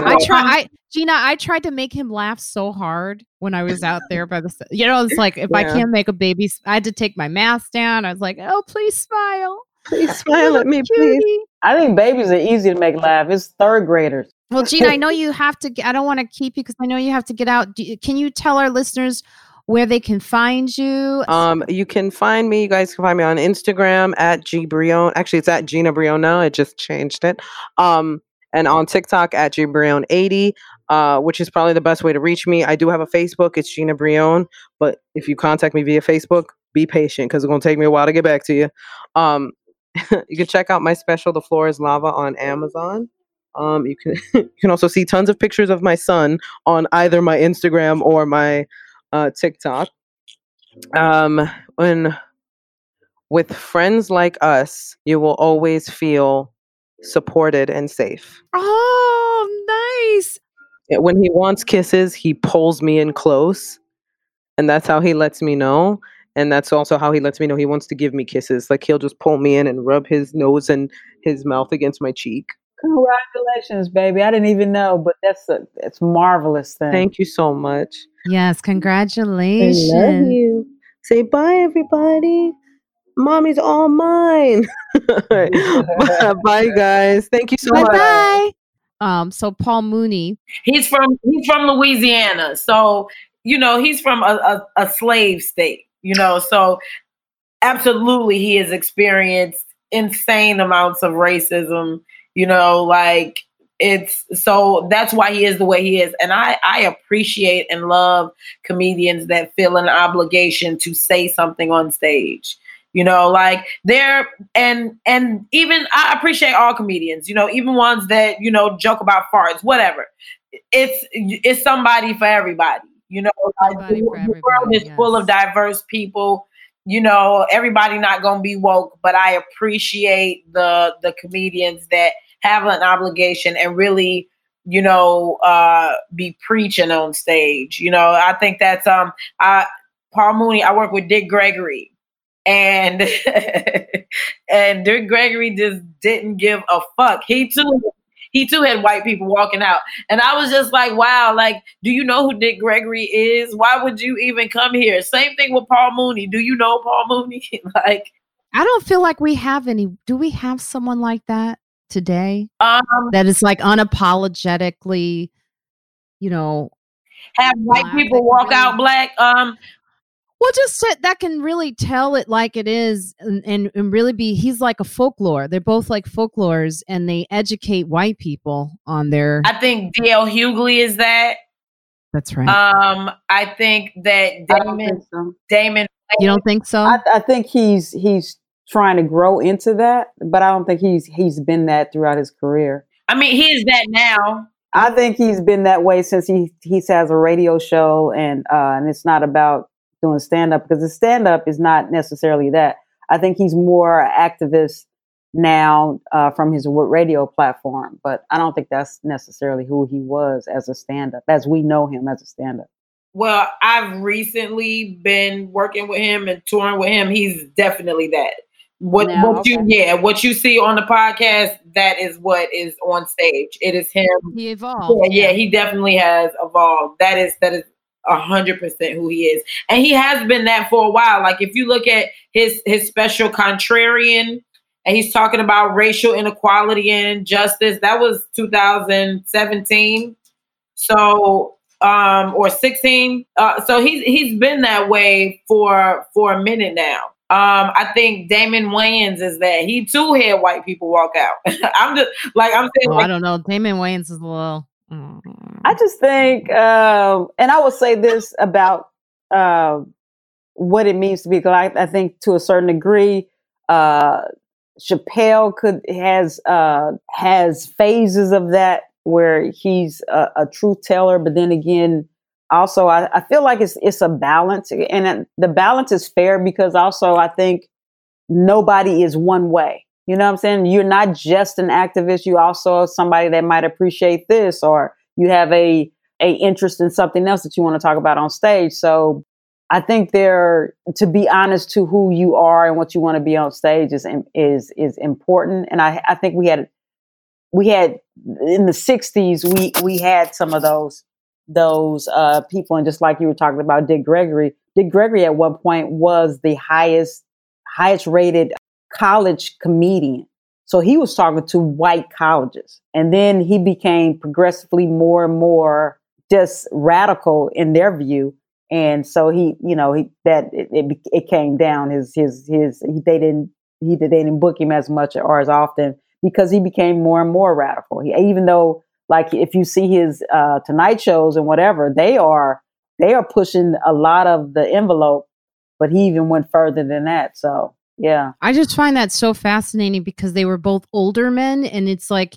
I try, I Gina, I tried to make him laugh so hard when I was out there by the, you know, it's like if I can't make a baby, I had to take my mask down. I was like, oh, please smile, Please smile at me, please. I think babies are easy to make laugh. It's third graders. Well, Gina, I know [laughs] you have to. I don't want to keep you because I know you have to get out. Do, can you tell our listeners where they can find you? Um, you can find me. You guys can find me on Instagram at G Brillon. Actually, it's at Gina Brillon now. I just changed it. Um, and on TikTok at G Brillon eighty, uh, which is probably the best way to reach me. I do have a Facebook. It's Gina Brillon. But if you contact me via Facebook, be patient because it's gonna take me a while to get back to you. Um, [laughs] you can check out my special, The Floor Is Lava, on Amazon. Um, you can [laughs] you can also see tons of pictures of my son on either my Instagram or my uh, TikTok. Um, when with friends like us, you will always feel supported and safe. oh, nice. When he wants kisses, he pulls me in close, and that's how he lets me know. And that's also how he lets me know he wants to give me kisses. Like he'll just pull me in and rub his nose and his mouth against my cheek. Congratulations, baby. I didn't even know, but that's a it's marvelous thing. Thank you so much. Yes, I congratulations. love you. Say bye, everybody. Mommy's all mine. [laughs] [laughs] bye, guys. Thank you so Bye much. bye. Um, so Paul Mooney. He's from he's from Louisiana, so you know he's from a, a, a slave state. You know, so absolutely he has experienced insane amounts of racism. You know, like it's so that's why he is the way he is and i i appreciate and love comedians that feel an obligation to say something on stage you know like they're and and even i appreciate all comedians you know even ones that you know joke about farts whatever it's it's somebody for everybody you know like, the, the world is yes. full of diverse people you know everybody not gonna be woke but i appreciate the the comedians that have an obligation and really you know uh be preaching on stage you know? I think that's um i paul mooney i work with dick gregory. And [laughs] and dick gregory just didn't give a fuck. He too he too had white people walking out. And i was just like wow like do you know who dick gregory is? Why would you even come here? Same thing with paul mooney. Do you know paul mooney? [laughs] Like I don't feel like we have any. Do we have someone like that? Today um, that is like unapologetically, you know, have white people walk really, out black. Um, well, just that can really tell it like it is, and, and, and really be. He's like a folklore. They're both like folklores, and they educate white people on their. I think D.L. Hughley is that. That's right. Um, I think that Damon. Think so. Damon. You don't think so? I, I think he's he's trying to grow into that, but I don't think he's he's been that throughout his career. I mean, he is that now. I think he's been that way since he he has a radio show, and uh, and it's not about doing stand up because the stand up is not necessarily that. I think he's more activist now uh, from his radio platform, but I don't think that's necessarily who he was as a stand up, as we know him as a stand up. Well, I've recently been working with him and touring with him. He's definitely that. What what okay. you yeah, what you see on the podcast, that is what is on stage. It is him. He evolved. Yeah, yeah, he definitely has evolved. That is that is a hundred percent who he is. And he has been that for a while. Like if you look at his his special contrarian and he's talking about racial inequality and injustice, that was 2017. So um or 16. Uh so he's he's been that way for for a minute now. Um, I think Damon Wayans is that he too had white people walk out. [laughs] I'm just like I'm saying. Oh, like, I don't know. Damon Wayans is a little. Mm. I just think, um, and I will say this about uh, what it means to be black. I think to a certain degree, uh, Chappelle could has uh, has phases of that where he's a, a truth teller, but then again, also I, I feel like it's it's a balance and the balance is fair because also I think nobody is one way. You know what I'm saying? You're not just an activist, you also somebody that might appreciate this or you have a a interest in something else that you want to talk about on stage. So I think there to be honest to who you are and what you want to be on stage is is is important and I I think we had we had in the 60s we we had some of those those uh, people. And just like you were talking about Dick Gregory, Dick Gregory at one point was the highest, highest rated college comedian. So he was talking to white colleges. And then he became progressively more and more just radical in their view. And so he, you know, he that it, it, it came down. His his his he, they didn't he they didn't book him as much or as often because he became more and more radical. He, even though like if you see his uh, Tonight shows and whatever, they are they are pushing a lot of the envelope, but he even went further than that. So yeah, I just find that so fascinating because they were both older men, and it's like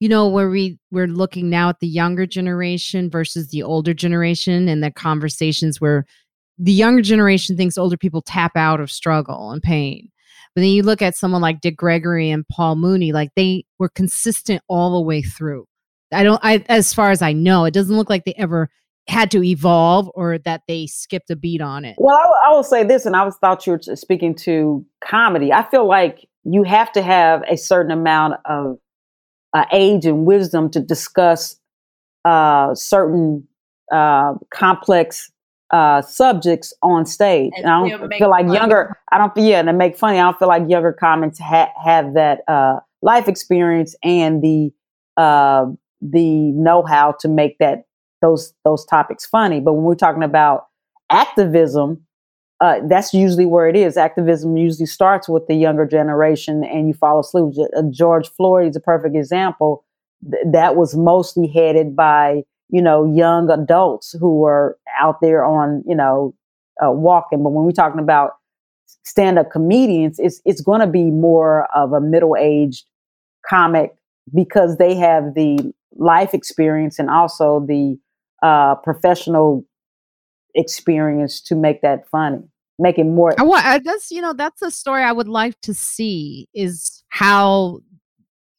you know where we we're looking now at the younger generation versus the older generation, and the conversations where the younger generation thinks older people tap out of struggle and pain. But then you look at someone like Dick Gregory and Paul Mooney, like they were consistent all the way through. I don't. I as far as I know, it doesn't look like they ever had to evolve or that they skipped a beat on it. Well, I, I will say this, and I was thought you were speaking to comedy. I feel like you have to have a certain amount of uh, age and wisdom to discuss uh, certain uh, complex uh, subjects on stage. And, and I don't feel like funny. younger. I don't. Yeah, and to make funny, I don't feel like younger comics ha- have that uh, life experience and the uh, the know-how to make that those those topics funny. But when we're talking about activism, uh, that's usually where it is. Activism usually starts with the younger generation, and you follow through. George Floyd is a perfect example. th- that was mostly headed by you know young adults who were out there on you know uh, walking. But when we're talking about stand-up comedians, it's it's going to be more of a middle-aged comic because they have the life experience and also the uh, professional experience to make that funny make it more I want I, that's you know that's a story I would like to see is how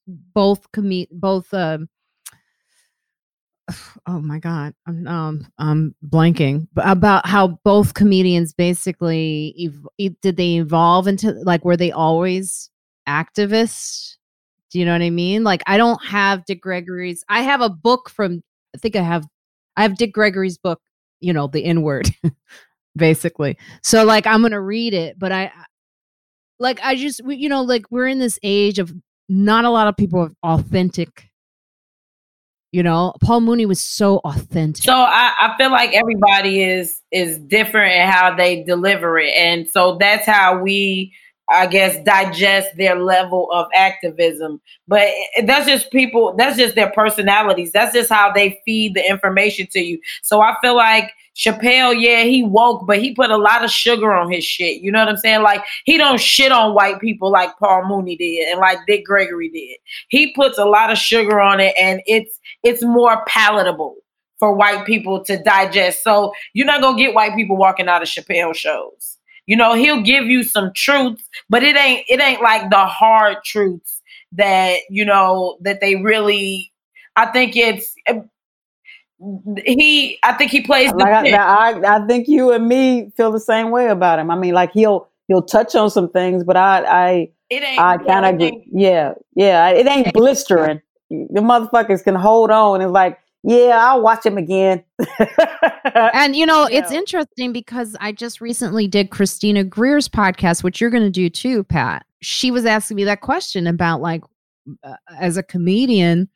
both com- both um [sighs] oh my god I'm um I'm blanking about how both comedians basically ev- did they evolve into like were they always activists do you know what I mean? Like I don't have Dick Gregory's I have a book from I think I have I have Dick Gregory's book you know the N word [laughs] basically. So like I'm gonna read it but I like I just we, you know like we're in this age of not a lot of people authentic you know, Paul Mooney was so authentic. So I, I feel like everybody is is different in how they deliver it, and so that's how we, I guess, digest their level of activism. But that's just people. That's just their personalities. That's just how they feed the information to you. So I feel like Chappelle, yeah, he woke, but he put a lot of sugar on his shit. You know what I'm saying? Like he don't shit on white people like Paul Mooney did and like Dick Gregory did. He puts a lot of sugar on it, and it's it's more palatable for white people to digest. So you're not gonna get white people walking out of Chappelle shows. You know, he'll give you some truths, but it ain't it ain't like the hard truths that you know that they really. I think it's he. I think he plays the like I. I, I think you and me feel the same way about him. I mean, like he'll he'll touch on some things, but I I It ain't. I kind of agree. Yeah, yeah, it ain't blistering. The motherfuckers can hold on and like, yeah, I'll watch him again. [laughs] And you know, it's interesting because I just recently did Christina Greer's podcast, which you're going to do too, Pat. She was asking me that question about like uh, as a comedian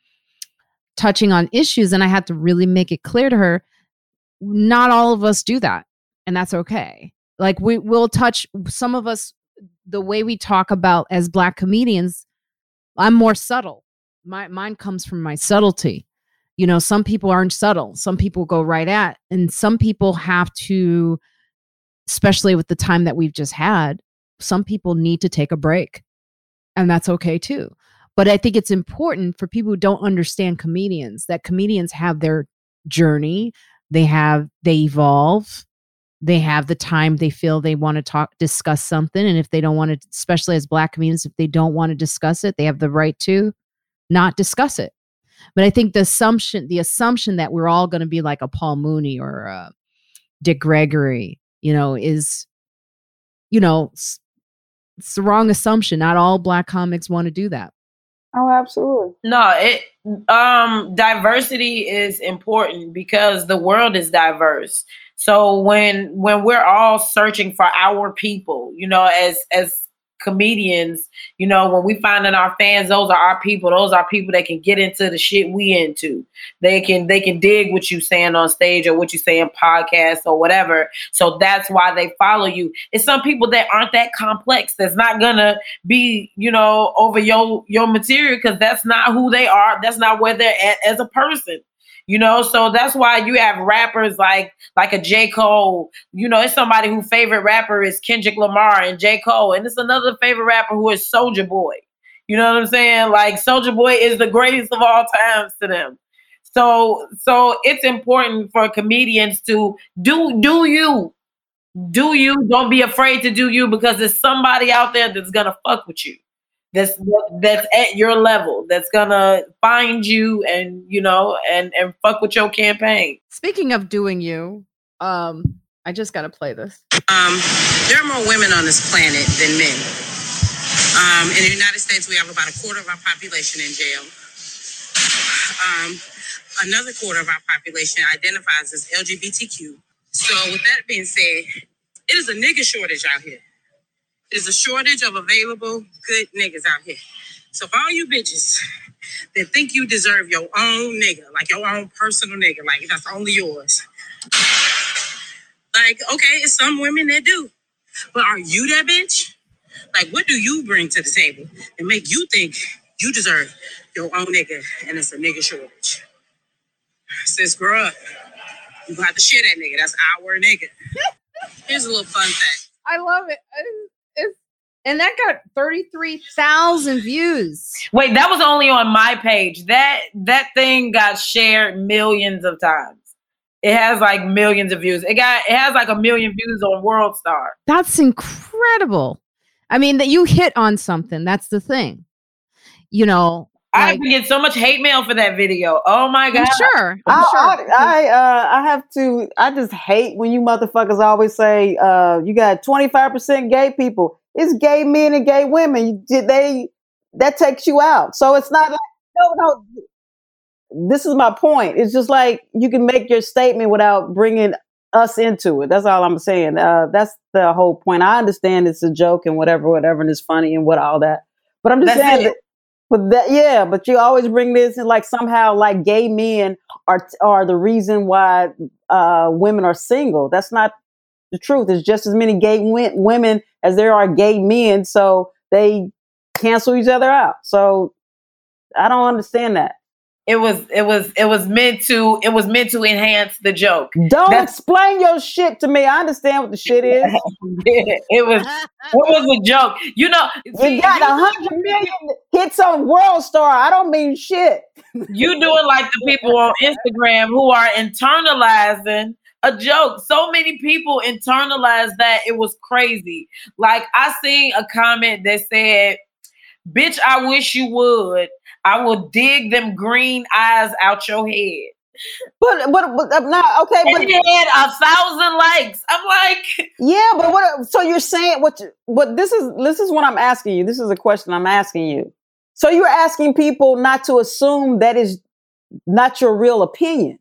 touching on issues and I had to really make it clear to her not all of us do that and that's okay. Like we will touch some of us the way we talk about as black comedians I'm more subtle. My mine comes from my subtlety you know some people aren't subtle some people go right at and some people have to especially with the time that we've just had some people need to take a break and that's okay too. But i think it's important for people who don't understand comedians that comedians have their journey they have they evolve they have the time they feel they want to talk discuss something and if they don't want to especially as black comedians if they don't want to discuss it they have the right to not discuss it but I think the assumption, the assumption that we're all going to be like a Paul Mooney or a Dick Gregory, you know, is, you know, s- it's the wrong assumption. Not all black comics want to do that. oh, absolutely. No, it um diversity is important because the world is diverse. So when when we're all searching for our people, you know, as as comedians, you know, when we find in our fans, those are our people. Those are people that can get into the shit we into. They can they can dig what you saying on stage or what you say in podcasts or whatever. So that's why they follow you. It's some people that aren't that complex. That's not gonna be, you know, over your your material because that's not who they are. That's not where they're at as a person. You know, so that's why you have rappers like like a J. Cole. You know, it's somebody who favorite rapper is Kendrick Lamar and J. Cole, and it's another favorite rapper who is Soulja Boy. You know what I'm saying? Like Soulja Boy is the greatest of all times to them. So so it's important for comedians to do do you. Do you don't be afraid to do you because there's somebody out there that's gonna fuck with you. That's that's at your level, that's gonna find you and you know and and fuck with your campaign. Speaking of doing you, um, I just got to play this. Um, there are more women on this planet than men. Um, in the United States, we have about a quarter of our population in jail. Um, another quarter of our population identifies as LGBTQ. So, with that being said, it is a nigga shortage out here. There's a shortage of available good niggas out here. So, for all you bitches that think you deserve your own nigga, like your own personal nigga, like that's only yours, like, okay, it's some women that do. But are you that bitch? Like, what do you bring to the table and make you think You deserve your own nigga, and it's a nigga shortage. Sis, grow up. You got to shit that nigga. That's our nigga. [laughs] Here's a little fun fact. I love it. It's- it's- and that got 33,000 views. Wait, that was only on my page. That that thing got shared millions of times. It has like millions of views. It got it has like a million views on World Star. That's incredible. I mean, that you hit on something. That's the thing. You know, I like, get so much hate mail for that video. Oh my I'm god! sure. I'm I, sure. I, I, uh, I have to. I just hate when you motherfuckers always say uh, you got twenty five percent gay people. It's gay men and gay women. Did they that takes you out. So it's not like no, no. This is my point. It's just like you can make your statement without bringing us into it. That's all I'm saying. Uh, that's the whole point. I understand it's a joke and whatever, whatever, and it's funny and what all that. But I'm just That's saying that. But that, yeah, but you always bring this and like somehow like gay men are are the reason why uh, women are single. That's not the truth. There's just as many gay wi- women as there are gay men, so they cancel each other out. So I don't understand that. It was it was it was meant to it was meant to enhance the joke. Don't That's- explain your shit to me. I understand what the shit is. [laughs] it was it was a joke. You know, see, You got a hundred million hits on World Star. I don't mean shit. you doing like the people on Instagram who are internalizing a joke. So many people internalized that it was crazy. Like I seen a comment that said, "Bitch, I wish you would. I will dig them green eyes out your head." But but, but uh, now okay, And but it had a thousand likes. I'm like, [laughs] yeah, but what? So you're saying what? you- What this is? This is what I'm asking you. This is a question I'm asking you. So you're asking people not to assume that is not your real opinion.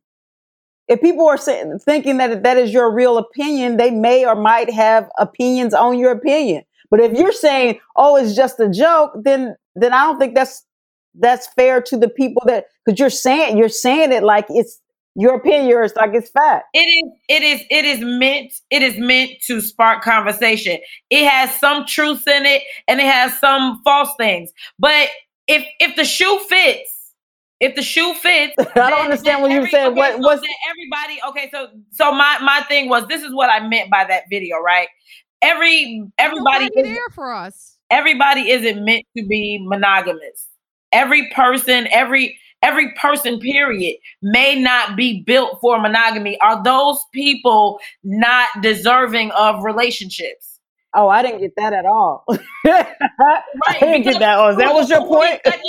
If people are saying, thinking that that is your real opinion, they may or might have opinions on your opinion. But if you're saying, "Oh, it's just a joke," then then I don't think that's that's fair to the people that because you're saying you're saying it like it's your opinion, it's like it's fact. it is it is it is meant it is meant to spark conversation it has some truth in it and it has some false things but if if the shoe fits if the shoe fits [laughs] I don't understand what you every- said. okay, What so what's everybody okay so so my my thing was this is what i meant by that video right every everybody is, there for us. everybody isn't meant to be monogamous every person every every person period may not be built for monogamy are those people not deserving of relationships Oh, I didn't get that at all. [laughs] I didn't get that. Oh, that was your point. second-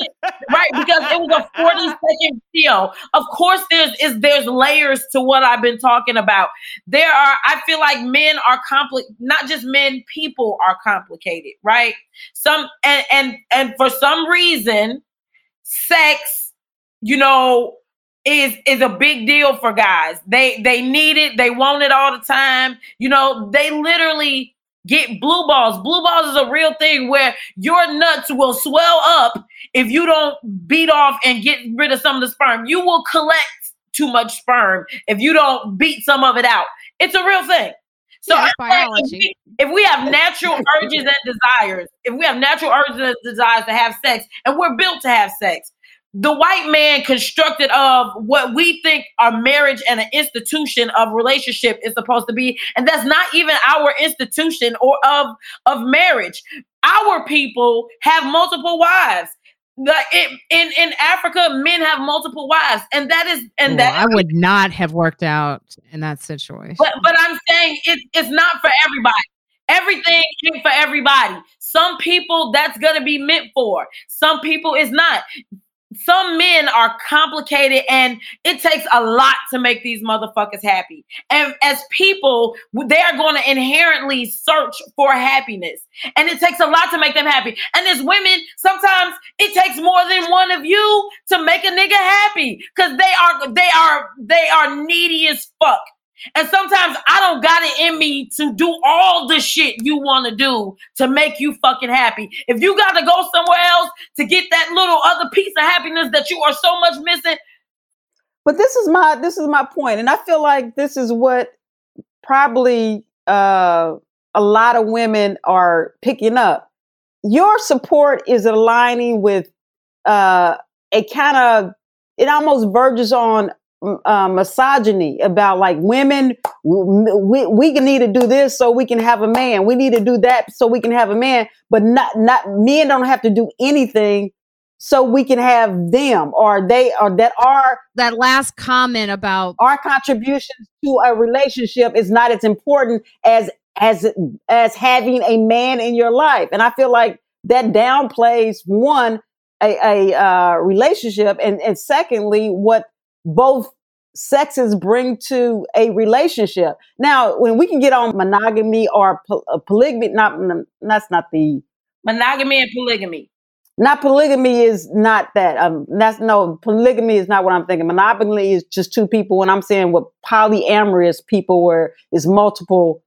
right because it was a 40 [laughs] second video of course there's is there's layers to what i've been talking about there are i feel like men are compli not just men people are complicated right some and and and for some reason sex you know is is a big deal for guys they they need it they want it all the time you know they literally get blue balls. Blue balls is a real thing where your nuts will swell up if you don't beat off and get rid of some of the sperm. You will collect too much sperm if you don't beat some of it out. It's a real thing. So Yeah, biology. if we have natural urges and desires, if we have natural urges and desires to have sex, and we're built to have sex, the white man constructed of what we think a marriage and an institution of relationship is supposed to be, and that's not even our institution or of of marriage. Our people have multiple wives. The, in, in in Africa, men have multiple wives, and that is and Ooh, that I would not have worked out in that situation. but but I'm saying it, it's not for everybody. Everything ain't for everybody. Some people that's gonna be meant for. Some people is not. Some men are complicated and it takes a lot to make these motherfuckers happy. And as people, they are going to inherently search for happiness. And it takes a lot to make them happy. And as women, sometimes it takes more than one of you to make a nigga happy. Cause they are they are they are needy as fuck. And sometimes I don't got it in me to do all the shit you want to do to make you fucking happy. If you got to go somewhere else to get that little other piece of happiness that you are so much missing, But this is my this is my point, and I feel like this is what probably uh, a lot of women are picking up. Your support is aligning with uh, a kind of it almost verges on uh, misogyny about like women we, we need to do this so we can have a man. We need to do that so we can have a man but not not men don't have to do anything so we can have them. Or they or that are that last comment about our contributions to a relationship is not as important as as as having a man in your life. And i feel like that downplays one a, a uh, relationship and and secondly what both sexes bring to a relationship now when we can get on monogamy or po- uh, polygamy not that's not the monogamy and polygamy not polygamy is not that. Um, that's no polygamy is not what I'm thinking. Monogamy is just two people. When I'm saying what polyamorous people were is multiple.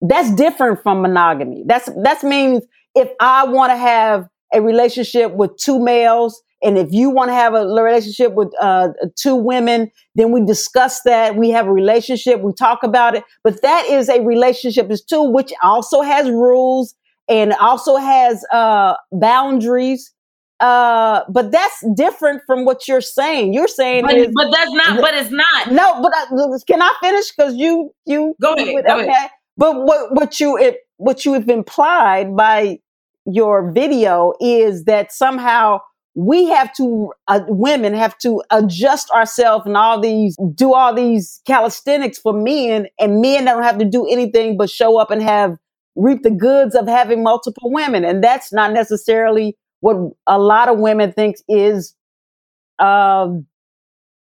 That's different from monogamy. That's that means if I want to have a relationship with two males, and if you want to have a relationship with uh, two women, then we discuss that. We have a relationship. We talk about it. But that is a relationship. Is two, which also has rules and also has uh, boundaries. Uh, but that's different from what you're saying. You're saying, but, is, but that's not. But it's not. No, but I, can I finish? Because you you go ahead. Go okay. Ahead. But what what you it, what you have implied by your video is that somehow we have to uh, women have to adjust ourselves and all these do all these calisthenics for men and men don't have to do anything but show up and have reap the goods of having multiple women. And that's not necessarily what a lot of women think is, um,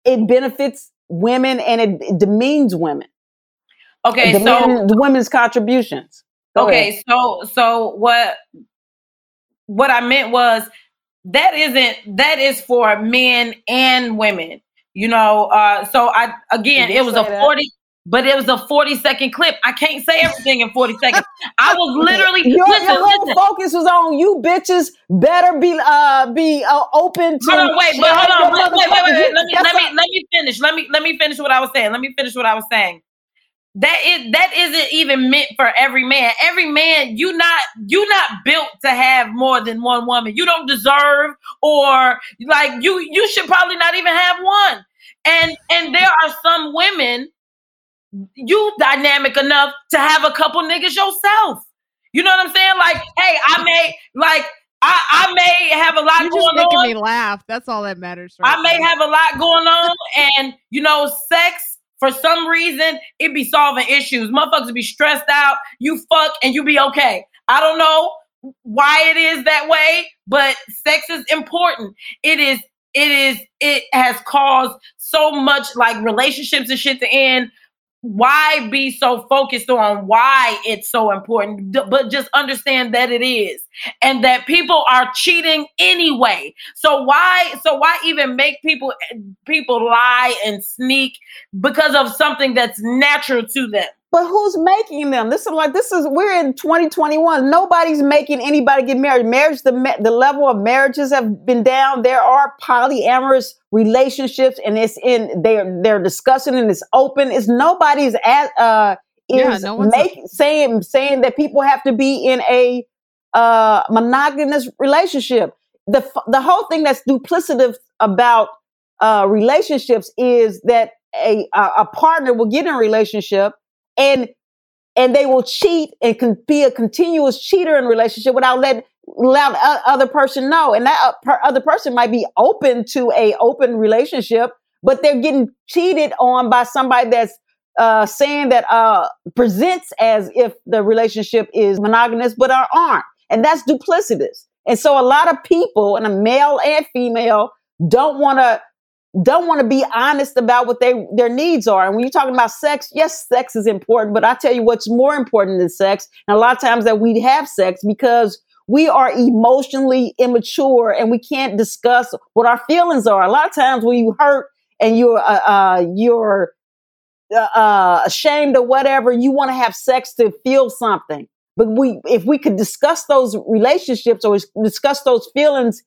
it benefits women and it, it demeans women. Okay. so the women's contributions. Go okay. Ahead. So, so what, what I meant was that isn't, that is for men and women you know uh so i again it was a 40 but it was a 40 second clip. I can't say everything in 40 seconds. [laughs] I was literally your, listen, your whole listen. focus was on you bitches better be uh be uh, open to hold on, wait, but hold on, wait, wait, wait, wait, Let me let me let me finish. Let me let me finish what I was saying. Let me finish what I was saying. That is that isn't even meant for every man. Every man, you not you not built to have more than one woman. You don't deserve or like you you should probably not even have one. And and there are some women you dynamic enough to have a couple niggas yourself. You know what I'm saying? Like, hey, I may like I, I may have a lot You're going just making on. me laugh. That's all that matters. Right I may have a lot going on, and you know, sex for some reason it be solving issues. Motherfuckers be stressed out. You fuck and you be okay. I don't know why it is that way, but sex is important. It is. It is. It has caused so much like relationships and shit to end why be so focused on why it's so important but just understand that it is and that people are cheating anyway. So why so why even make people eh, people lie and sneak because of something that's natural to them but who's making them? This is like this is we're in 2021. Nobody's making anybody get married. Marriage, the the level of marriages have been down. There are polyamorous relationships, and it's in they're they're discussing and it's open. It's nobody's at uh is yeah, no make, a- saying saying that people have to be in a uh monogamous relationship. The the whole thing that's duplicative about uh relationships is that a a partner will get in a relationship and and they will cheat and can be a continuous cheater in relationship without letting let other person know. And that other person might be open to a open relationship but they're getting cheated on by somebody that's uh, saying that uh, presents as if the relationship is monogamous but are aren't. And that's duplicitous. And so a lot of people and a male and female don't want to don't want to be honest about what they their needs are. And when you're talking about sex, yes, sex is important, but I tell you what's more important than sex. And a lot of times that we have sex because we are emotionally immature and we can't discuss what our feelings are. A lot of times when you hurt and you're uh, uh you're uh, uh, ashamed or whatever, you want to have sex to feel something. But we, if we could discuss those relationships or discuss those feelings,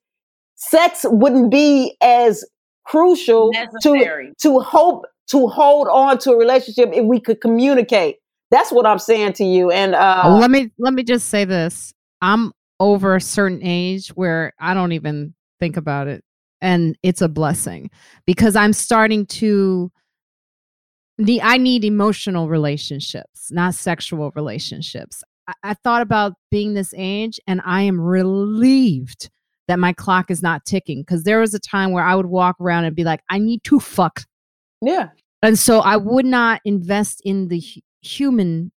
sex wouldn't be as crucial Necessary. to to hope to hold on to a relationship if we could communicate. That's what I'm saying to you. And uh, let me let me just say this: I'm over a certain age where I don't even think about it. And it's a blessing because I'm starting to need I need emotional relationships, not sexual relationships. I, I thought about being this age and I am relieved that my clock is not ticking because there was a time where I would walk around and be like, I need to fuck. Yeah. And so I would not invest in the hu- human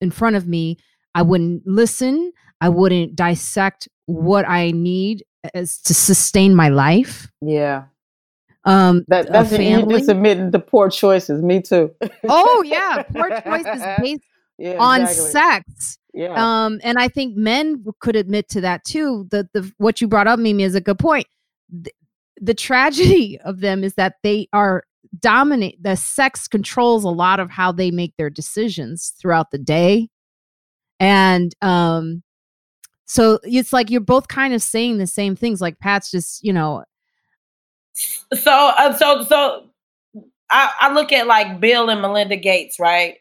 in front of me. I wouldn't listen. I wouldn't dissect what I need as to sustain my life. Yeah. Um, That that's you just admitting to poor choices. Me too. oh yeah, poor choices [laughs] based yeah, on sex. Yeah. Um, and I think men could admit to that too. The the what you brought up, MeMe, is a good point. The, the tragedy [laughs] of them is that they are dominate. The sex controls a lot of how they make their decisions throughout the day, and um, so it's like you're both kind of saying the same things. Like Pat's just, you know, so uh, so so I, I look at like Bill and Melinda Gates, right?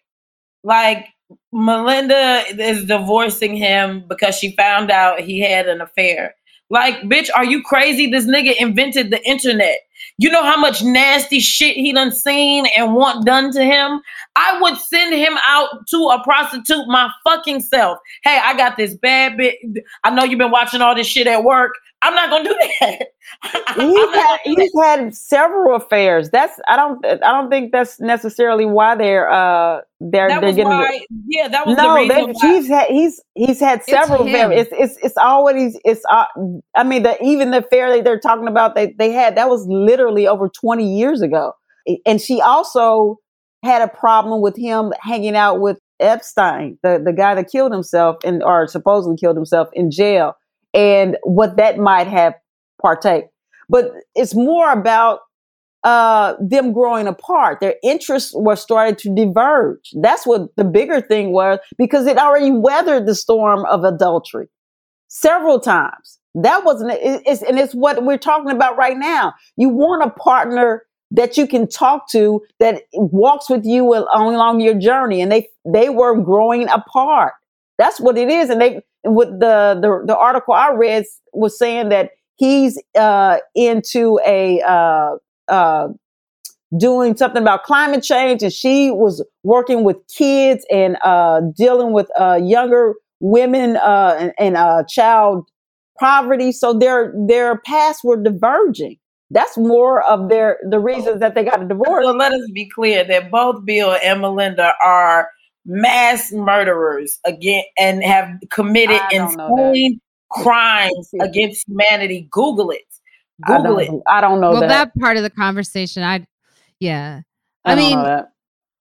Like Melinda is divorcing him because she found out he had an affair. Like, bitch, are you crazy? This nigga invented the internet. You know how much nasty shit he done seen and want done to him? I would send him out to a prostitute my fucking self. Hey, I got this bad bit. I know you've been watching all this shit at work. I'm not gonna do that. [laughs] He's had do that. he's had several affairs. That's I don't I don't think that's necessarily why they're uh they're That they're was getting why. Yeah, that was the no, reason they, why. he's had he's he's had several him. affairs. It's it's it's always it's uh, I mean the even the affair that they're talking about they they had that was literally over twenty years ago, and she also had a problem with him hanging out with Epstein, the the guy that killed himself and or supposedly killed himself in jail, and what that might have partake. But it's more about uh, them growing apart. Their interests were starting to diverge. That's what the bigger thing was because it already weathered the storm of adultery several times. That wasn't it's and it's what we're talking about right now. You want a partner that you can talk to that walks with you along, along your journey, and they they were growing apart. That's what it is, and they with the the, the article I read was saying that he's uh, into a uh, uh, doing something about climate change, and she was working with kids and uh, dealing with uh, younger women uh, and, and uh, child poverty. So their their paths were diverging. That's more of their the reasons that they got a divorce. So let us be clear that both Bill and Melinda are mass murderers again and have committed I don't know that. insane crimes against humanity. Google it. Google don't, it. I don't know well, that. that part of the conversation, I, yeah, I, I mean.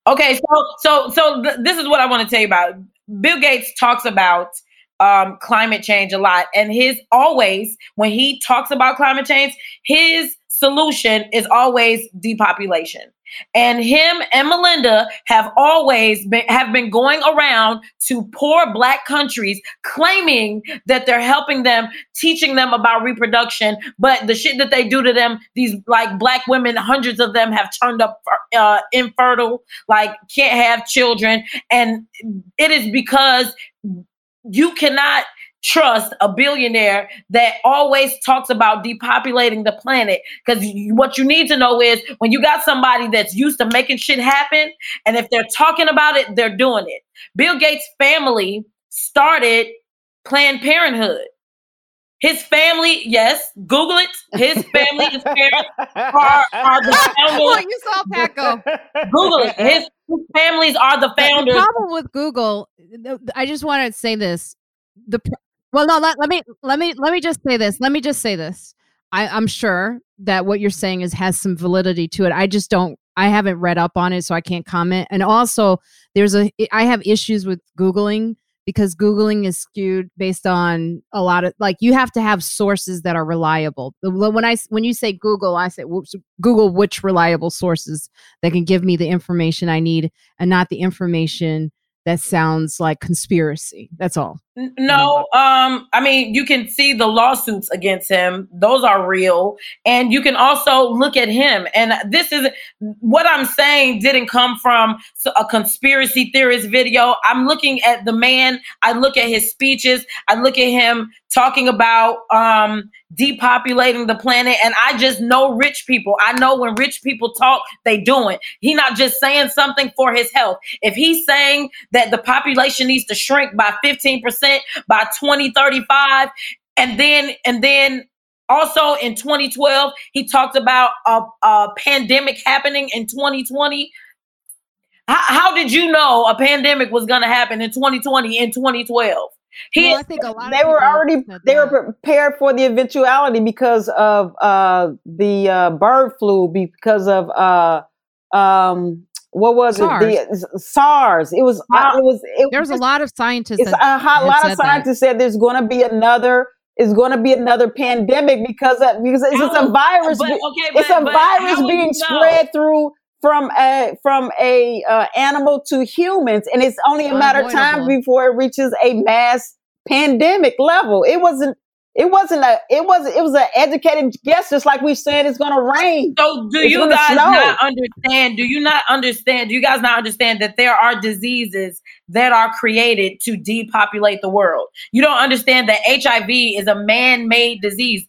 Okay, so so so th- this is what I want to tell you about. Bill Gates talks about um, climate change a lot, and his always when he talks about climate change, his solution is always depopulation. And him and Melinda have always been have been going around to poor black countries claiming that they're helping them, teaching them about reproduction, but the shit that they do to them, these like black women, hundreds of them have turned up uh, infertile, like can't have children, and it is because you cannot trust a billionaire that always talks about depopulating the planet. Because what you need to know is when you got somebody that's used to making shit happen and if they're talking about it they're doing it. Bill gates family started planned parenthood. His family yes google it. His family his parents are, are the [laughs] well, founders. you saw Pat go. google it. His, families are the But The founders. problem with Google, I just want to say this. The well, no, let, let me let me let me just say this. Let me just say this. I, I'm sure that what you're saying is has some validity to it. I just don't. I haven't read up on it, so I can't comment. And also, there's a I have issues with googling because googling is skewed based on a lot of like you have to have sources that are reliable. When I when you say Google, I say Google which reliable sources that can give me the information I need and not the information that sounds like conspiracy. That's all. No, um, I mean, you can see the lawsuits against him; those are real, and you can also look at him. And this is what I'm saying. Didn't come from a conspiracy theorist video. I'm looking at the man. I look at his speeches. I look at him talking about um, depopulating the planet, and I just know rich people. I know when rich people talk, they do it. He not just saying something for his health. If he's saying that the population needs to shrink by 15% by 2035 and then and then also in 2012 he talked about a, a pandemic happening in 2020 how, how did you know a pandemic was going to happen in 2020 in 2012 he Well, I think a lot of they were already they were prepared for the eventuality because of uh the uh bird flu because of uh um what was it? The SARS. It was uh, it was it There's a lot of scientists. it's that a, ho- have lot of that. scientists said there's going to be another is going to be another pandemic because of, because it's, it's a virus but, okay, it's a but virus being spread through from a from a uh, animal to humans and it's only a matter of time before it reaches a mass pandemic level. It wasn't it wasn't a it wasn't it was an educated guess just like we said it's going to rain So do It's you guys snow. not understand? Do you not understand? Do you guys not understand that there are diseases that are created to depopulate the world? You don't understand that HIV is a man-made disease.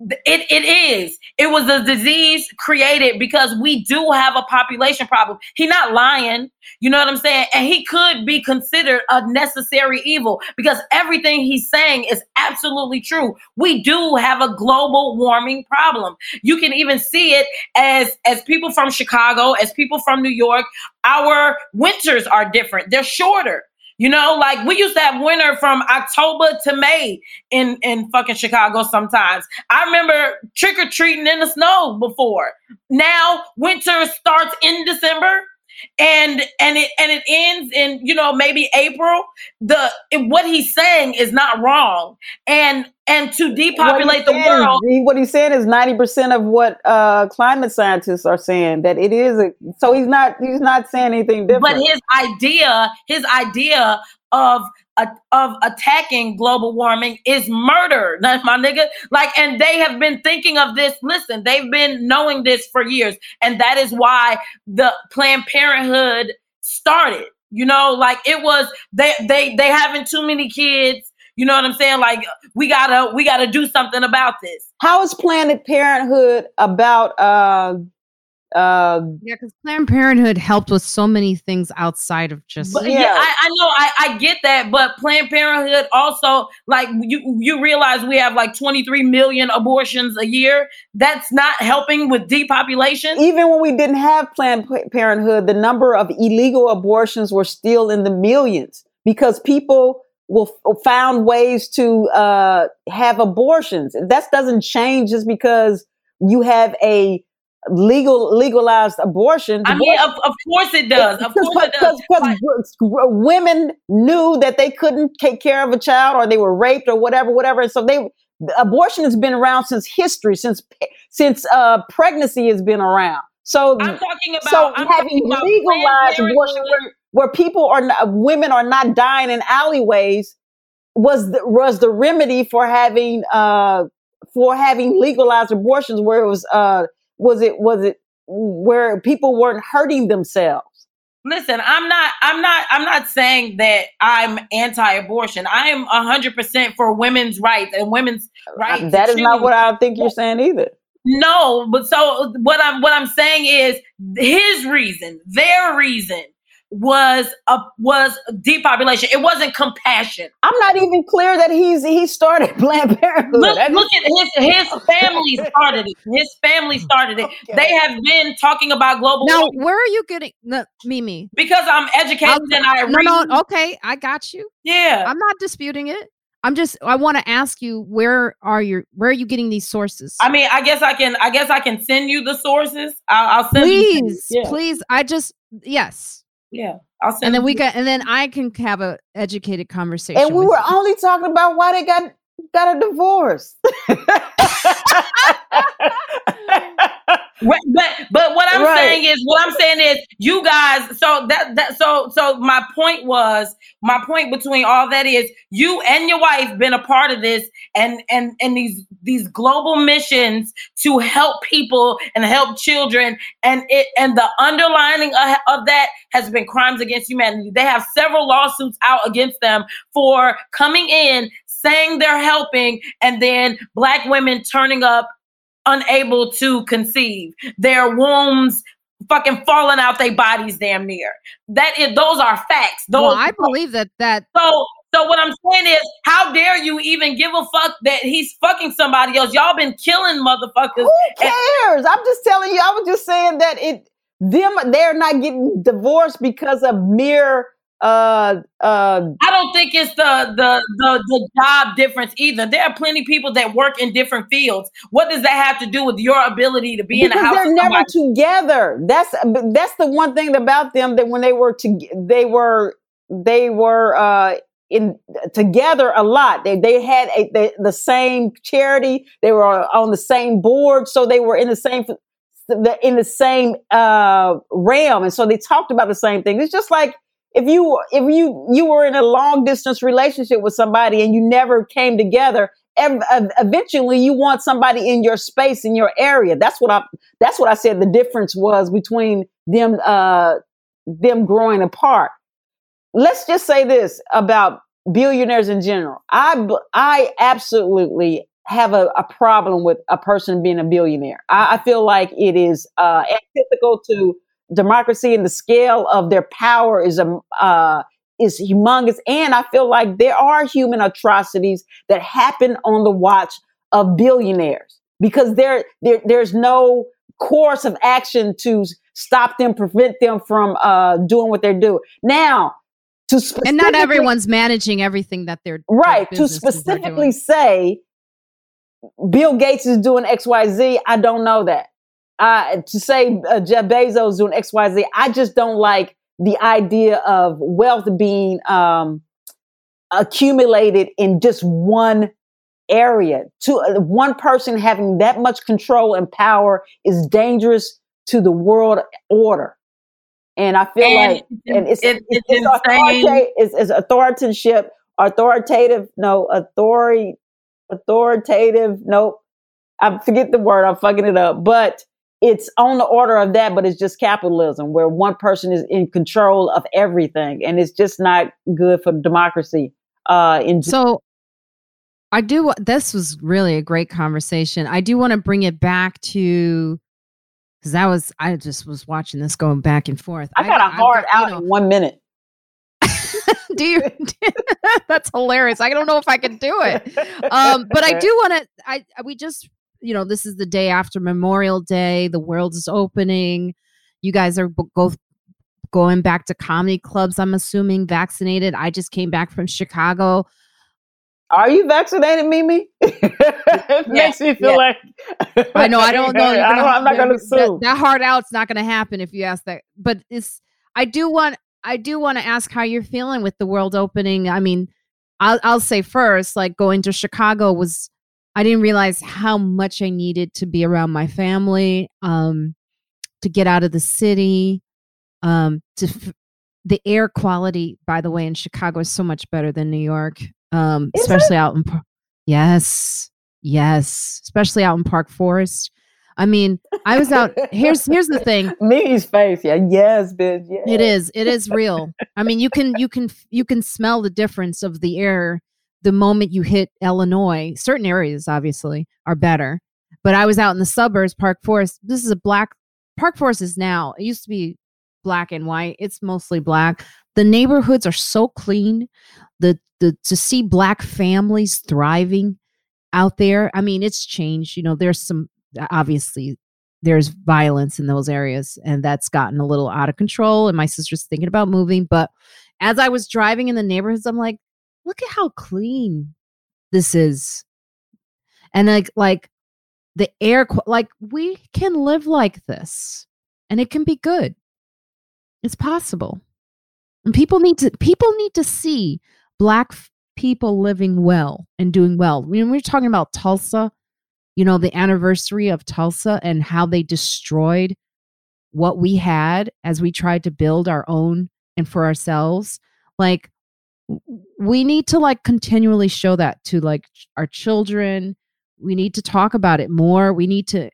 It, it is. It was a disease created because we do have a population problem. He not lying. You know what I'm saying? And he could be considered a necessary evil because everything he's saying is absolutely true. We do have a global warming problem. You can even see it as as people from Chicago, as people from New York, our winters are different. They're shorter. You know, like we used to have winter from October to May in in fucking Chicago sometimes. I remember trick or treating in the snow before. Now winter starts in December and and it and it ends in you know maybe April. The what he's saying is not wrong, and and to depopulate the saying world. what he's saying is 90% of what uh, climate scientists are saying that it is a, so he's not he's not saying anything different But his idea, his idea of uh, of attacking global warming is murder. That's [laughs] my nigga. Like, and they have been thinking of this. Listen, they've been knowing this for years, and that is why the Planned Parenthood started. You know, like it was they they they having too many kids. You know what I'm saying? Like we gotta we gotta do something about this. how is planned parenthood about uh uh Yeah, because Planned Parenthood helped with so many things outside of just. But yeah, Yeah. I, I know, I, I get that, but Planned Parenthood also like you you realize we have like 23 million abortions a year. That's not helping with depopulation. even when we didn't have planned parenthood the number of illegal abortions were still in the millions because people will found ways to uh have abortions. That doesn't change just because you have a legal legalized abortion. I mean, of, of course it does. Of course it does. because women knew that they couldn't take care of a child or they were raped or whatever whatever. And so they abortion has been around since history since since uh pregnancy has been around. So I'm talking about so I'm having talking about legalized abortion where, where people are not, women are not dying in alleyways was the, was the remedy for having uh for having legalized abortions where it was uh was it was it where people weren't hurting themselves Listen, I'm not I'm not I'm not saying that I'm anti-abortion. I am 100% for women's rights and women's rights. that is that is not what I think you're saying either No, but so what I'm what I'm saying is his reason, their reason was a was depopulation. It wasn't compassion. I'm not even clear that he's he started [laughs] Planned Parenthood. Look, That- look at his his family [laughs] started it. His family started it. Okay. They have been talking about global Now, warming where are you getting no, MeMe? because I'm educated I'll- and I No, read. no, okay, I got you. Yeah. I'm not disputing it. I'm just. I want to ask you where are your where are you getting these sources? I mean, I guess I can. I guess I can send you the sources. I'll, I'll send. them to you. please, Yeah. please. I just yes, Yeah. And then we got, and then I can have a educated conversation. and we were you. only talking about why they got got a divorce. [laughs] [laughs] Right, but but what I'm Right. saying is what I'm saying is you guys so that that so so my point was my point between all that is you and your wife been a part of this and and and these these global missions to help people and help children and it and the underlining of, of that has been crimes against humanity. They have several lawsuits out against them for coming in saying they're helping and then black women turning up unable to conceive, their wombs fucking falling out their bodies damn near. That is those are facts. Those well, I believe that that so so what I'm saying is, how dare you even give a fuck that he's fucking somebody else? Y'all been killing motherfuckers. Who cares? I'm just telling you. I was just saying that it them they're not getting divorced because of mere uh uh I don't think it's the the the the job difference either. There are plenty of people that work in different fields. What does that have to do with your ability to be in a house? they're never together. That's that's the one thing about them that when they were to they were they were uh in together a lot. They they had a they, the same charity. They were on the same board, so they were in the same in the same uh realm, and so they talked about the same thing. It's just like if you if you you were in a long distance relationship with somebody and you never came together ev- ev- eventually you want somebody in your space in your area. That's what i that's what i said the difference was between them uh them growing apart. Let's just say this about billionaires in general. I i absolutely have a, a problem with a person being a billionaire. I, I feel like it is uh antithetical to democracy and the scale of their power is um, uh, is humongous. And I feel like there are human atrocities that happen on the watch of billionaires because there, there there's no course of action to stop them, prevent them from uh, doing what they're doing. Now, to and not everyone's managing everything that they're right to specifically say Bill Gates is doing X Y Z. I don't know that. Uh, to say uh, Jeff Bezos doing X Y Z, I just don't like the idea of wealth being um, accumulated in just one area. To uh, one person having that much control and power is dangerous to the world order. And I feel And like and it's, it- it's, it's authorita- insane. it's, it's authoritative, authoritative, no, authority, authoritative, nope. I forget the word, I'm fucking it up. But it's on the order of that, but it's just capitalism where one person is in control of everything. And it's just not good for democracy. Uh, in So I do this was really a great conversation. I do want to bring it back to because that was I just was watching this going back and forth. I got a I've hard out know, in one minute. [laughs] do you [laughs] that's hilarious. I don't know if I can do it. [laughs] Um, but I do want to I we just you know, this is the day after Memorial Day. The world is opening. You guys are both going back to comedy clubs, I'm assuming, vaccinated. I just came back from Chicago. Are you vaccinated, MeMe? [laughs] it makes me feel yeah. like I know. I don't [laughs] know. I gonna- don't, I'm not going to that- sue. That, that hard out's not going to happen if you ask that. But it's. I do want. I do want to ask how you're feeling with the world opening. I mean, I'll I'll say first, like going to Chicago was. I didn't realize how much I needed to be around my family. Um, to get out of the city. Um, to f- the air quality, by the way, in Chicago is so much better than New York. Um, Is it? especially out in. Yes, yes, especially out in Park Forest. I mean, I was out. Here's here's the thing. [laughs] MeMe's face, yeah, yes, bitch, yeah. It is it is real. I mean, you can you can you can smell the difference of the air the moment you hit Illinois. Certain areas obviously are better, but I was out in the suburbs, Park Forest. This is a black Park Forest is now. It used to be black and white. It's mostly black. The neighborhoods are so clean. The the to see black families thriving out there. I mean, it's changed. You know, there's some obviously there's violence in those areas and that's gotten a little out of control and my sister's thinking about moving but as i was driving in the neighborhoods i'm like look at how clean this is. And like like the air like we can live like this and it can be good. It's possible. And people need to people need to see black people living well and doing well. When we're talking about tulsa you know, the anniversary of Tulsa and how they destroyed what we had as we tried to build our own and for ourselves. Like, we need to like continually show that to like our children. We need to talk about it more. We need to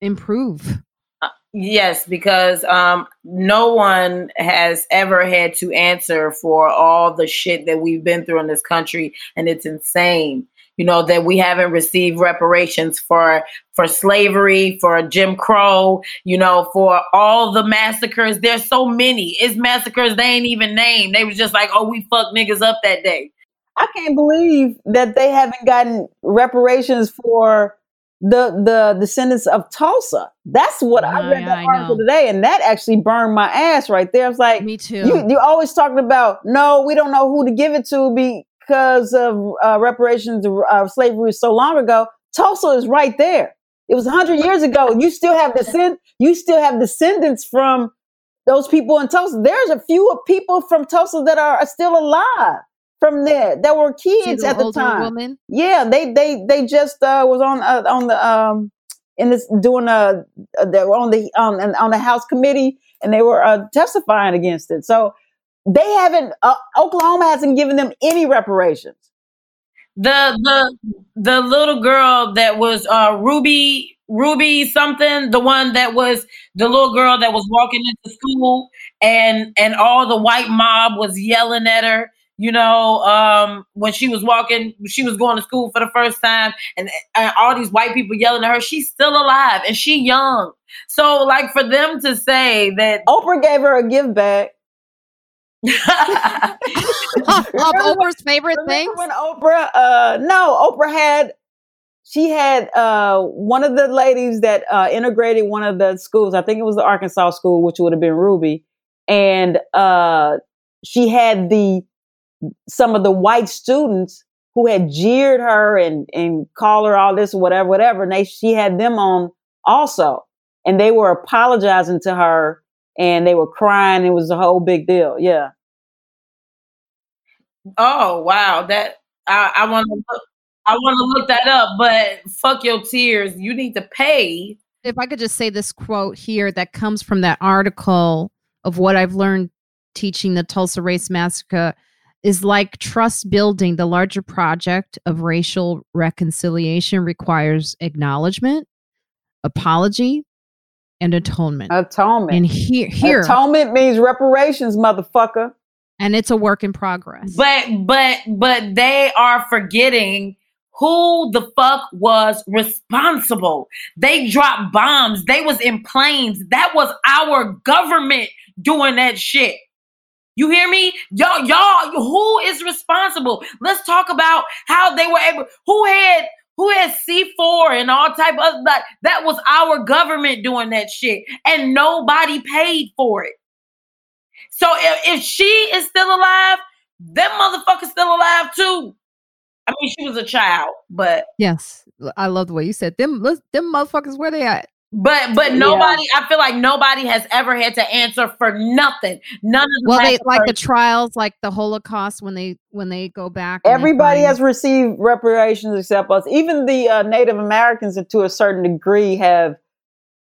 improve. Uh, yes, because um, no one has ever had to answer for all the shit that we've been through in this country, and it's insane you know that we haven't received reparations for for slavery for jim crow you know for all the massacres. There's so many. It's massacres they ain't even named. They was just like oh we fuck niggas up that day. I can't believe that they haven't gotten reparations for the the descendants of tulsa. That's what i read yeah, that I article know. today and that actually burned my ass right there. It's like Me too. you, you're always talking about no we don't know who to give it to because of uh, reparations of uh, slavery so long ago tulsa is right there. It was 100 years ago you still have descend you still have descendants from those people in tulsa. There's a few people from tulsa that are, are still alive from there that were kids the at the time. woman? yeah they they they just uh, was on uh, on the um in this doing a uh, they were on the on on the house committee and they were uh, testifying against it. So they haven't uh, oklahoma hasn't given them any reparations. The the the little girl that was uh ruby ruby something the one that was the little girl that was walking into school and and all the white mob was yelling at her you know um when she was walking she was going to school for the first time and, and all these white people yelling at her she's still alive and she young. So like for them to say that oprah gave her a give back [laughs] Oprah's favorite thing when Oprah? Uh, no, Oprah had she had uh, one of the ladies that uh, integrated one of the schools. I think it was the Arkansas school, which would have been Ruby, and uh, she had the some of the white students who had jeered her and and called her all this whatever whatever. And they she had them on also, and they were apologizing to her and they were crying. It was a whole big deal. Yeah. Oh wow, that I, I want to look. I want to look that up, but fuck your tears. You need to pay. if I could just say this quote here that comes from that article of what I've learned teaching the Tulsa Race Massacre is like trust building. The larger project of racial reconciliation requires acknowledgement, apology, and atonement. Atonement. and here, here, Atonement means reparations, motherfucker. and it's a work in progress. But but but they are forgetting who the fuck was responsible. They dropped bombs. They was in planes. That was our government doing that shit. You hear me? Y'all, y'all, who is responsible? Let's talk about how they were able, who had who had C4 and all type of that. That was our government doing that shit. And nobody paid for it. So if, if she is still alive, them motherfuckers still alive too. I mean, she was a child, but yes, I love the way you said them. Them motherfuckers, where they at? But but Yeah. nobody. I feel like nobody has ever had to answer for nothing. None of the Well, they like the trials, like the Holocaust, when they when they go back. Everybody find- has received reparations except us. Even the uh, Native Americans, to a certain degree, have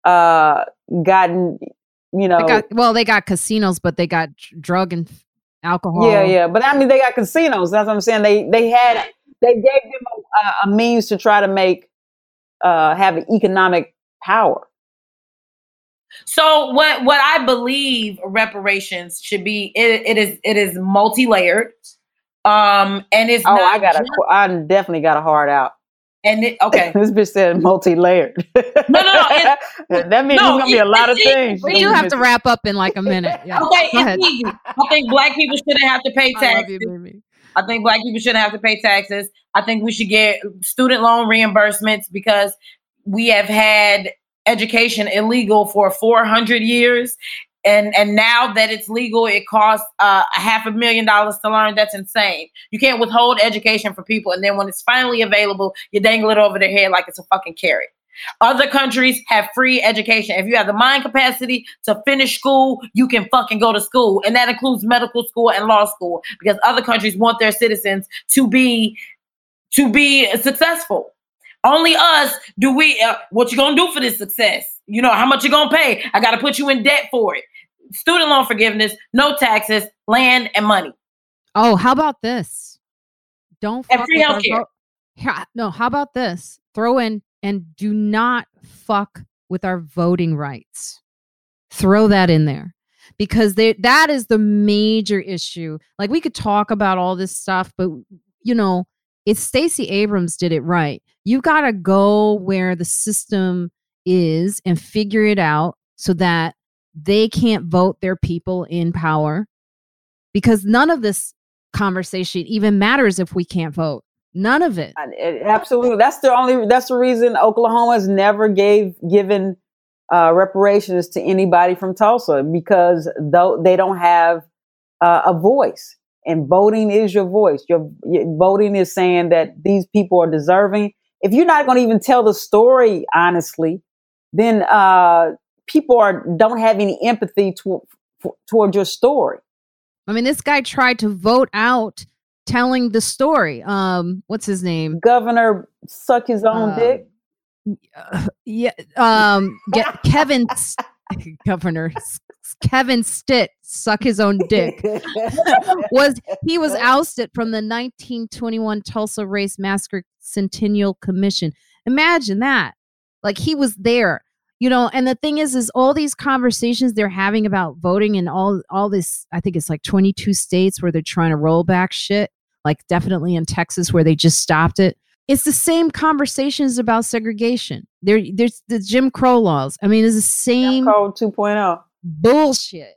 uh, gotten, you know, They got well, they got casinos, but they got drug and alcohol. yeah, yeah. But I mean, they got casinos. That's what I'm saying. They they had they gave them a, a means to try to make uh, have an economic power. So what what I believe reparations should be it, it is it is multi-layered. Um and it's Oh, not I got a, just- I definitely got a heart out. and it, okay. [laughs] this bitch said multi-layered. no, no, it- [laughs] that means no, there's gonna be a lot of things. We do have to wrap up in like a minute. Yeah. Okay, Go ahead. it's easy. I think black people shouldn't have to pay I love taxes. you, baby. I think black people shouldn't have to pay taxes. I think we should get student loan reimbursements because we have had education illegal for 400 years. And, and now that it's legal, it costs uh, a half a million dollars to learn. That's insane. You can't withhold education for people, and then when it's finally available, you dangle it over their head like it's a fucking carrot. Other countries have free education. If you have the mind capacity to finish school, you can fucking go to school. And that includes medical school and law school because other countries want their citizens to be to be successful. Only us do we. Uh, what you gonna do for this success? You know how much you gonna pay? I got to put you in debt for it. Student loan forgiveness, no taxes, land and money. Oh, how about this? Don't And free healthcare. vo- no, how about this? Throw in and do not fuck with our voting rights. Throw that in there because they, that is the major issue. Like we could talk about all this stuff, but you know, if Stacey Abrams did it right, you got to go where the system is and figure it out so that they can't vote their people in power because none of this conversation even matters if we can't vote. None of it. It- absolutely. That's the only. That's the reason Oklahoma's never gave given uh, reparations to anybody from Tulsa because though they don't have uh, a voice, and voting is your voice. Your, your voting is saying that these people are deserving. If you're not going to even tell the story honestly, then uh, people are don't have any empathy to, toward your story. I mean, this guy tried to vote out telling the story. Um, what's his name? Governor suck his own Uh, dick. Yeah, um, [laughs] get Kevin [laughs] Governor Kevin Stitt suck his own dick. [laughs] was he was ousted from the 1921 Tulsa Race Massacre Centennial Commission. Imagine that. Like he was there. You know, and the thing is is all these conversations they're having about voting and all all this I think it's like 22 states where they're trying to roll back shit, like definitely in Texas where they just stopped it. It's the same conversations about segregation. There there's the Jim Crow laws. I mean, it's the same Code 2.0. bullshit.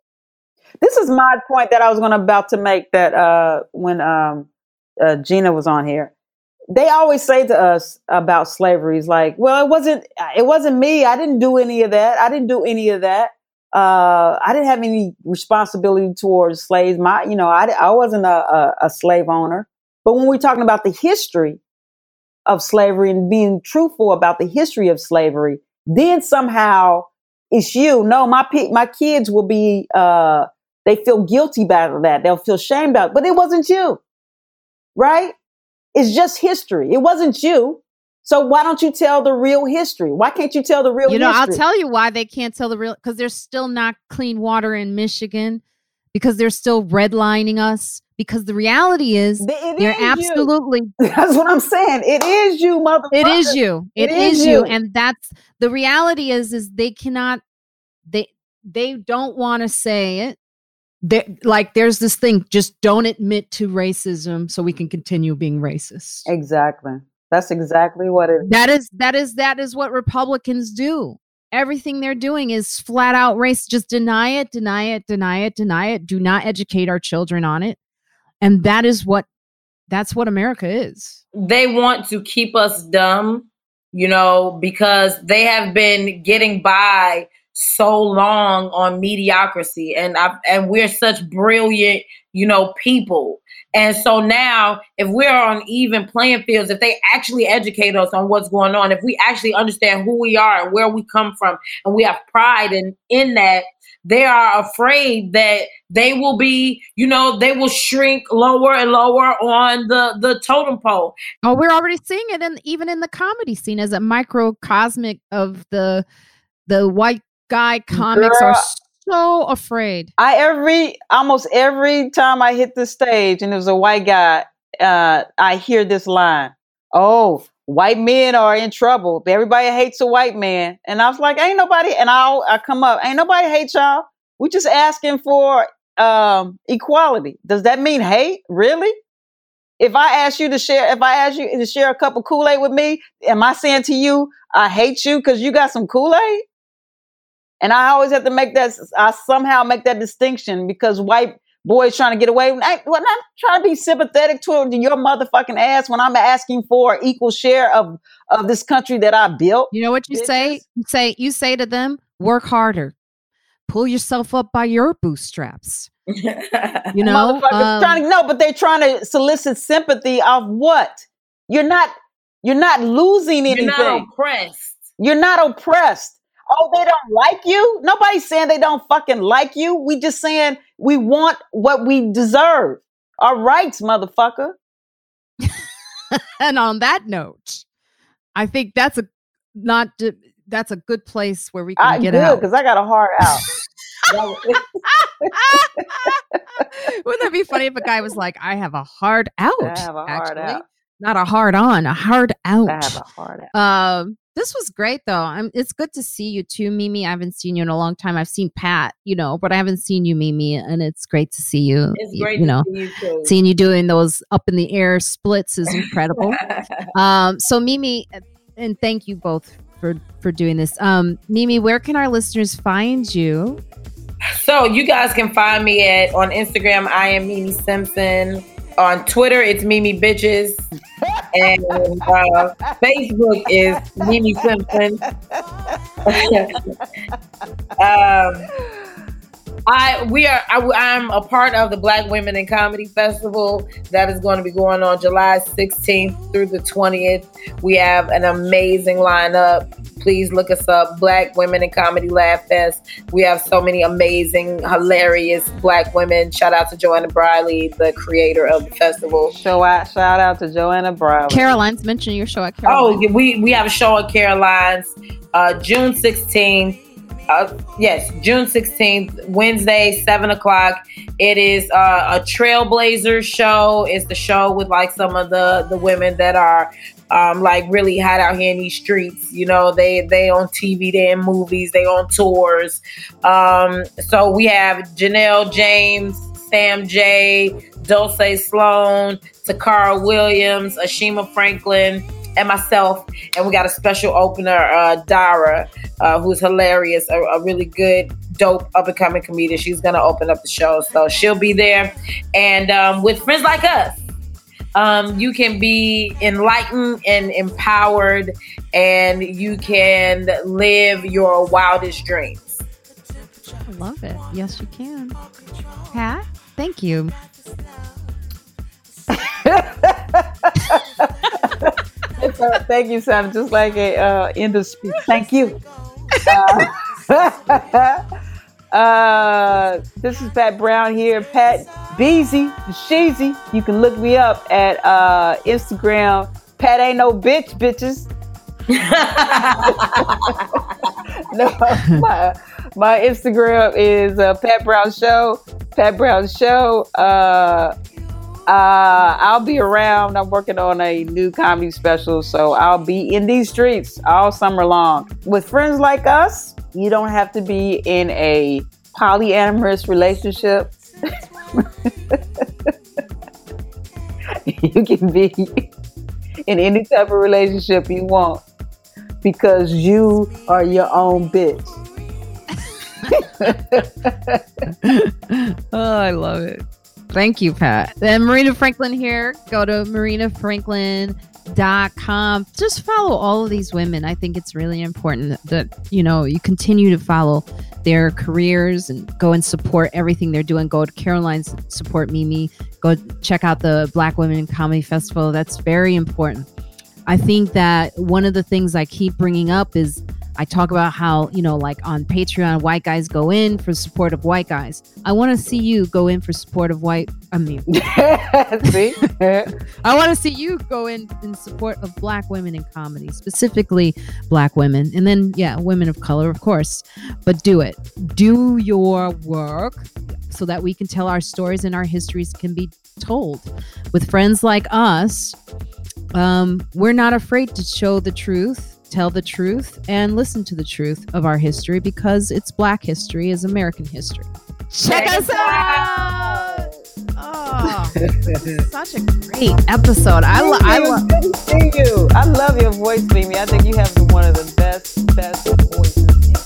this is my point that I was going to about to make that uh, when um, uh, Gina was on here. They always say to us about slavery is like, well, it wasn't it wasn't me. I didn't do any of that. I didn't do any of that. Uh, I didn't have any responsibility towards slaves. My, you know, I, I wasn't a, a, a slave owner. But when we're talking about the history of slavery and being truthful about the history of slavery, then somehow it's you. No, my pe- my kids will be uh, they feel guilty about that. They'll feel shamed about it. But it wasn't you. Right? It's just history. It wasn't you. So why don't you tell the real history? Why can't you tell the real you know, history? I'll tell you why they can't tell the real because there's still not clean water in Michigan because they're still redlining us. Because the reality is, it they're is you. absolutely [laughs] That's what I'm saying. It is you, motherfucker. it is you It it is, is you you. and that's the reality is is they cannot they they don't want to say it they like there's this thing just don't admit to racism so we can continue being racist. Exactly. That's exactly what it that is that is that is what republicans do. Everything they're doing is flat out race just deny it deny it deny it deny it. Do not educate our children on it. And that is what that's what america is. They want to keep us dumb, you know, because they have been getting by so long on mediocrity and I, and we're such brilliant, you know, people. And so now if we're on even playing fields, if they actually educate us on what's going on, if we actually understand who we are and where we come from and we have pride in in that, they are afraid that they will be, you know, they will shrink lower and lower on the the totem pole. Oh, we're already seeing it in even in the comedy scene as a microcosmic of the the white guy comics are so afraid. I every almost every time I hit the stage and there's a white guy, uh, I hear this line: "Oh, white men are in trouble. Everybody hates a white man." And I was like, "Ain't nobody." And I I come up, "Ain't nobody hate y'all. We just asking for um, equality. Does that mean hate? Really?" If I ask you to share, if I ask you to share a cup of Kool Aid with me, am I saying to you, I hate you because you got some Kool Aid? And I always have to make that, I somehow make that distinction because white boys trying to get away. I, well, I'm trying to be sympathetic to your motherfucking ass when I'm asking for equal share of, of this country that I built. You know what you say? You say you say to them, work harder. Pull yourself up by your bootstraps. You [laughs] know, um, trying to, no, but they're trying to solicit sympathy of what? You're not, you're not losing anything. You're not oppressed. You're not oppressed. Oh, they don't like you? Nobody's saying they don't fucking like you. We just saying we want what we deserve. Our rights, motherfucker. [laughs] and on that note, I think that's a not that's a good place where we can I get good out. because I got a hard out. [laughs] Wouldn't that be funny if a guy was like, "I have a hard out"? I have a hard actually. out. not a hard on, a hard out. I have a hard out. Um, this was great though. I'm, it's good to see you too, MeMe. I haven't seen you in a long time. I've seen Pat, you know, but I haven't seen you, MeMe, and it's great to see you. It's great you know, to see you seeing you doing those up in the air splits is incredible. [laughs] um, so MeMe, and thank you both for for doing this. Um, MeMe, where can our listeners find you? So you guys can find me at on Instagram. I am MeMe Simpson. On Twitter, it's MeMe Bitches, and uh, Facebook is MeMe Simpson. [laughs] um, I we are I, I'm a part of the Black Women in Comedy Festival that is going to be going on July 16th through the 20th. We have an amazing lineup. Please look us up, Black Women in Comedy Laff Fest. We have so many amazing, hilarious Black women. Shout out to Joanna Briley, the creator of the festival. Show out, shout out to Joanna Brown. Caroline's mentioning your show at Caroline's. Oh, we we have a show at Caroline's, uh, June 16th. Uh, yes, June 16th, Wednesday, 7 o'clock. It is uh, a Trailblazer show. It's the show with like some of the, the women that are um, like really hot out here in these streets. You know, they they on TV, they in movies, they on tours. Um, so we have Janelle James, Sam J, Dulce Sloan, Tacarra Williams, Ashima Franklin, and myself. And we got a special opener, uh, Dara, uh, who's hilarious, a, a really good, dope, up and coming comedian. She's gonna open up the show, so she'll be there. And um, with friends like us, um, you can be enlightened and empowered, and you can live your wildest dreams. I love it. Yes, you can. Pat, thank you. [laughs] [laughs] Thank you, Sam. Just like a uh, end of speech. Thank you. Uh, [laughs] uh, this is Pat Brown here. Pat Beezy, Sheezy. You can look me up at uh, Instagram. Pat ain't no bitch, bitches. [laughs] no, my, my Instagram is uh, Pat Brown Show. Pat Brown Show. Uh, uh, I'll be around. I'm working on a new comedy special, so I'll be in these streets all summer long. With friends like us, you don't have to be in a polyamorous relationship. [laughs] you can be in any type of relationship you want because you are your own bitch. [laughs] oh, I love it. Thank you, Pat. And Marina Franklin here. Go to marinafranklin.com. Just follow all of these women. I think it's really important that, you know, you continue to follow their careers and go and support everything they're doing. Go to Caroline's, support MeMe. Go check out the Black Women Comedy Festival. That's very important. I think that one of the things I keep bringing up is I talk about how, you know, like on Patreon, white guys go in for support of white guys. I want to see you go in for support of white, I mean, [laughs] See? I want to see you go in in support of black women in comedy, specifically black women. And then, yeah, women of color, of course. But do it. Do your work so that we can tell our stories and our histories can be told. With friends like us, um, we're not afraid to show the truth, tell the truth and listen to the truth of our history because it's Black history is American history. Check, us out! Oh, [laughs] such a great episode. I, lo- I love you. I love your voice, MeMe. I think you have one of the best, best voices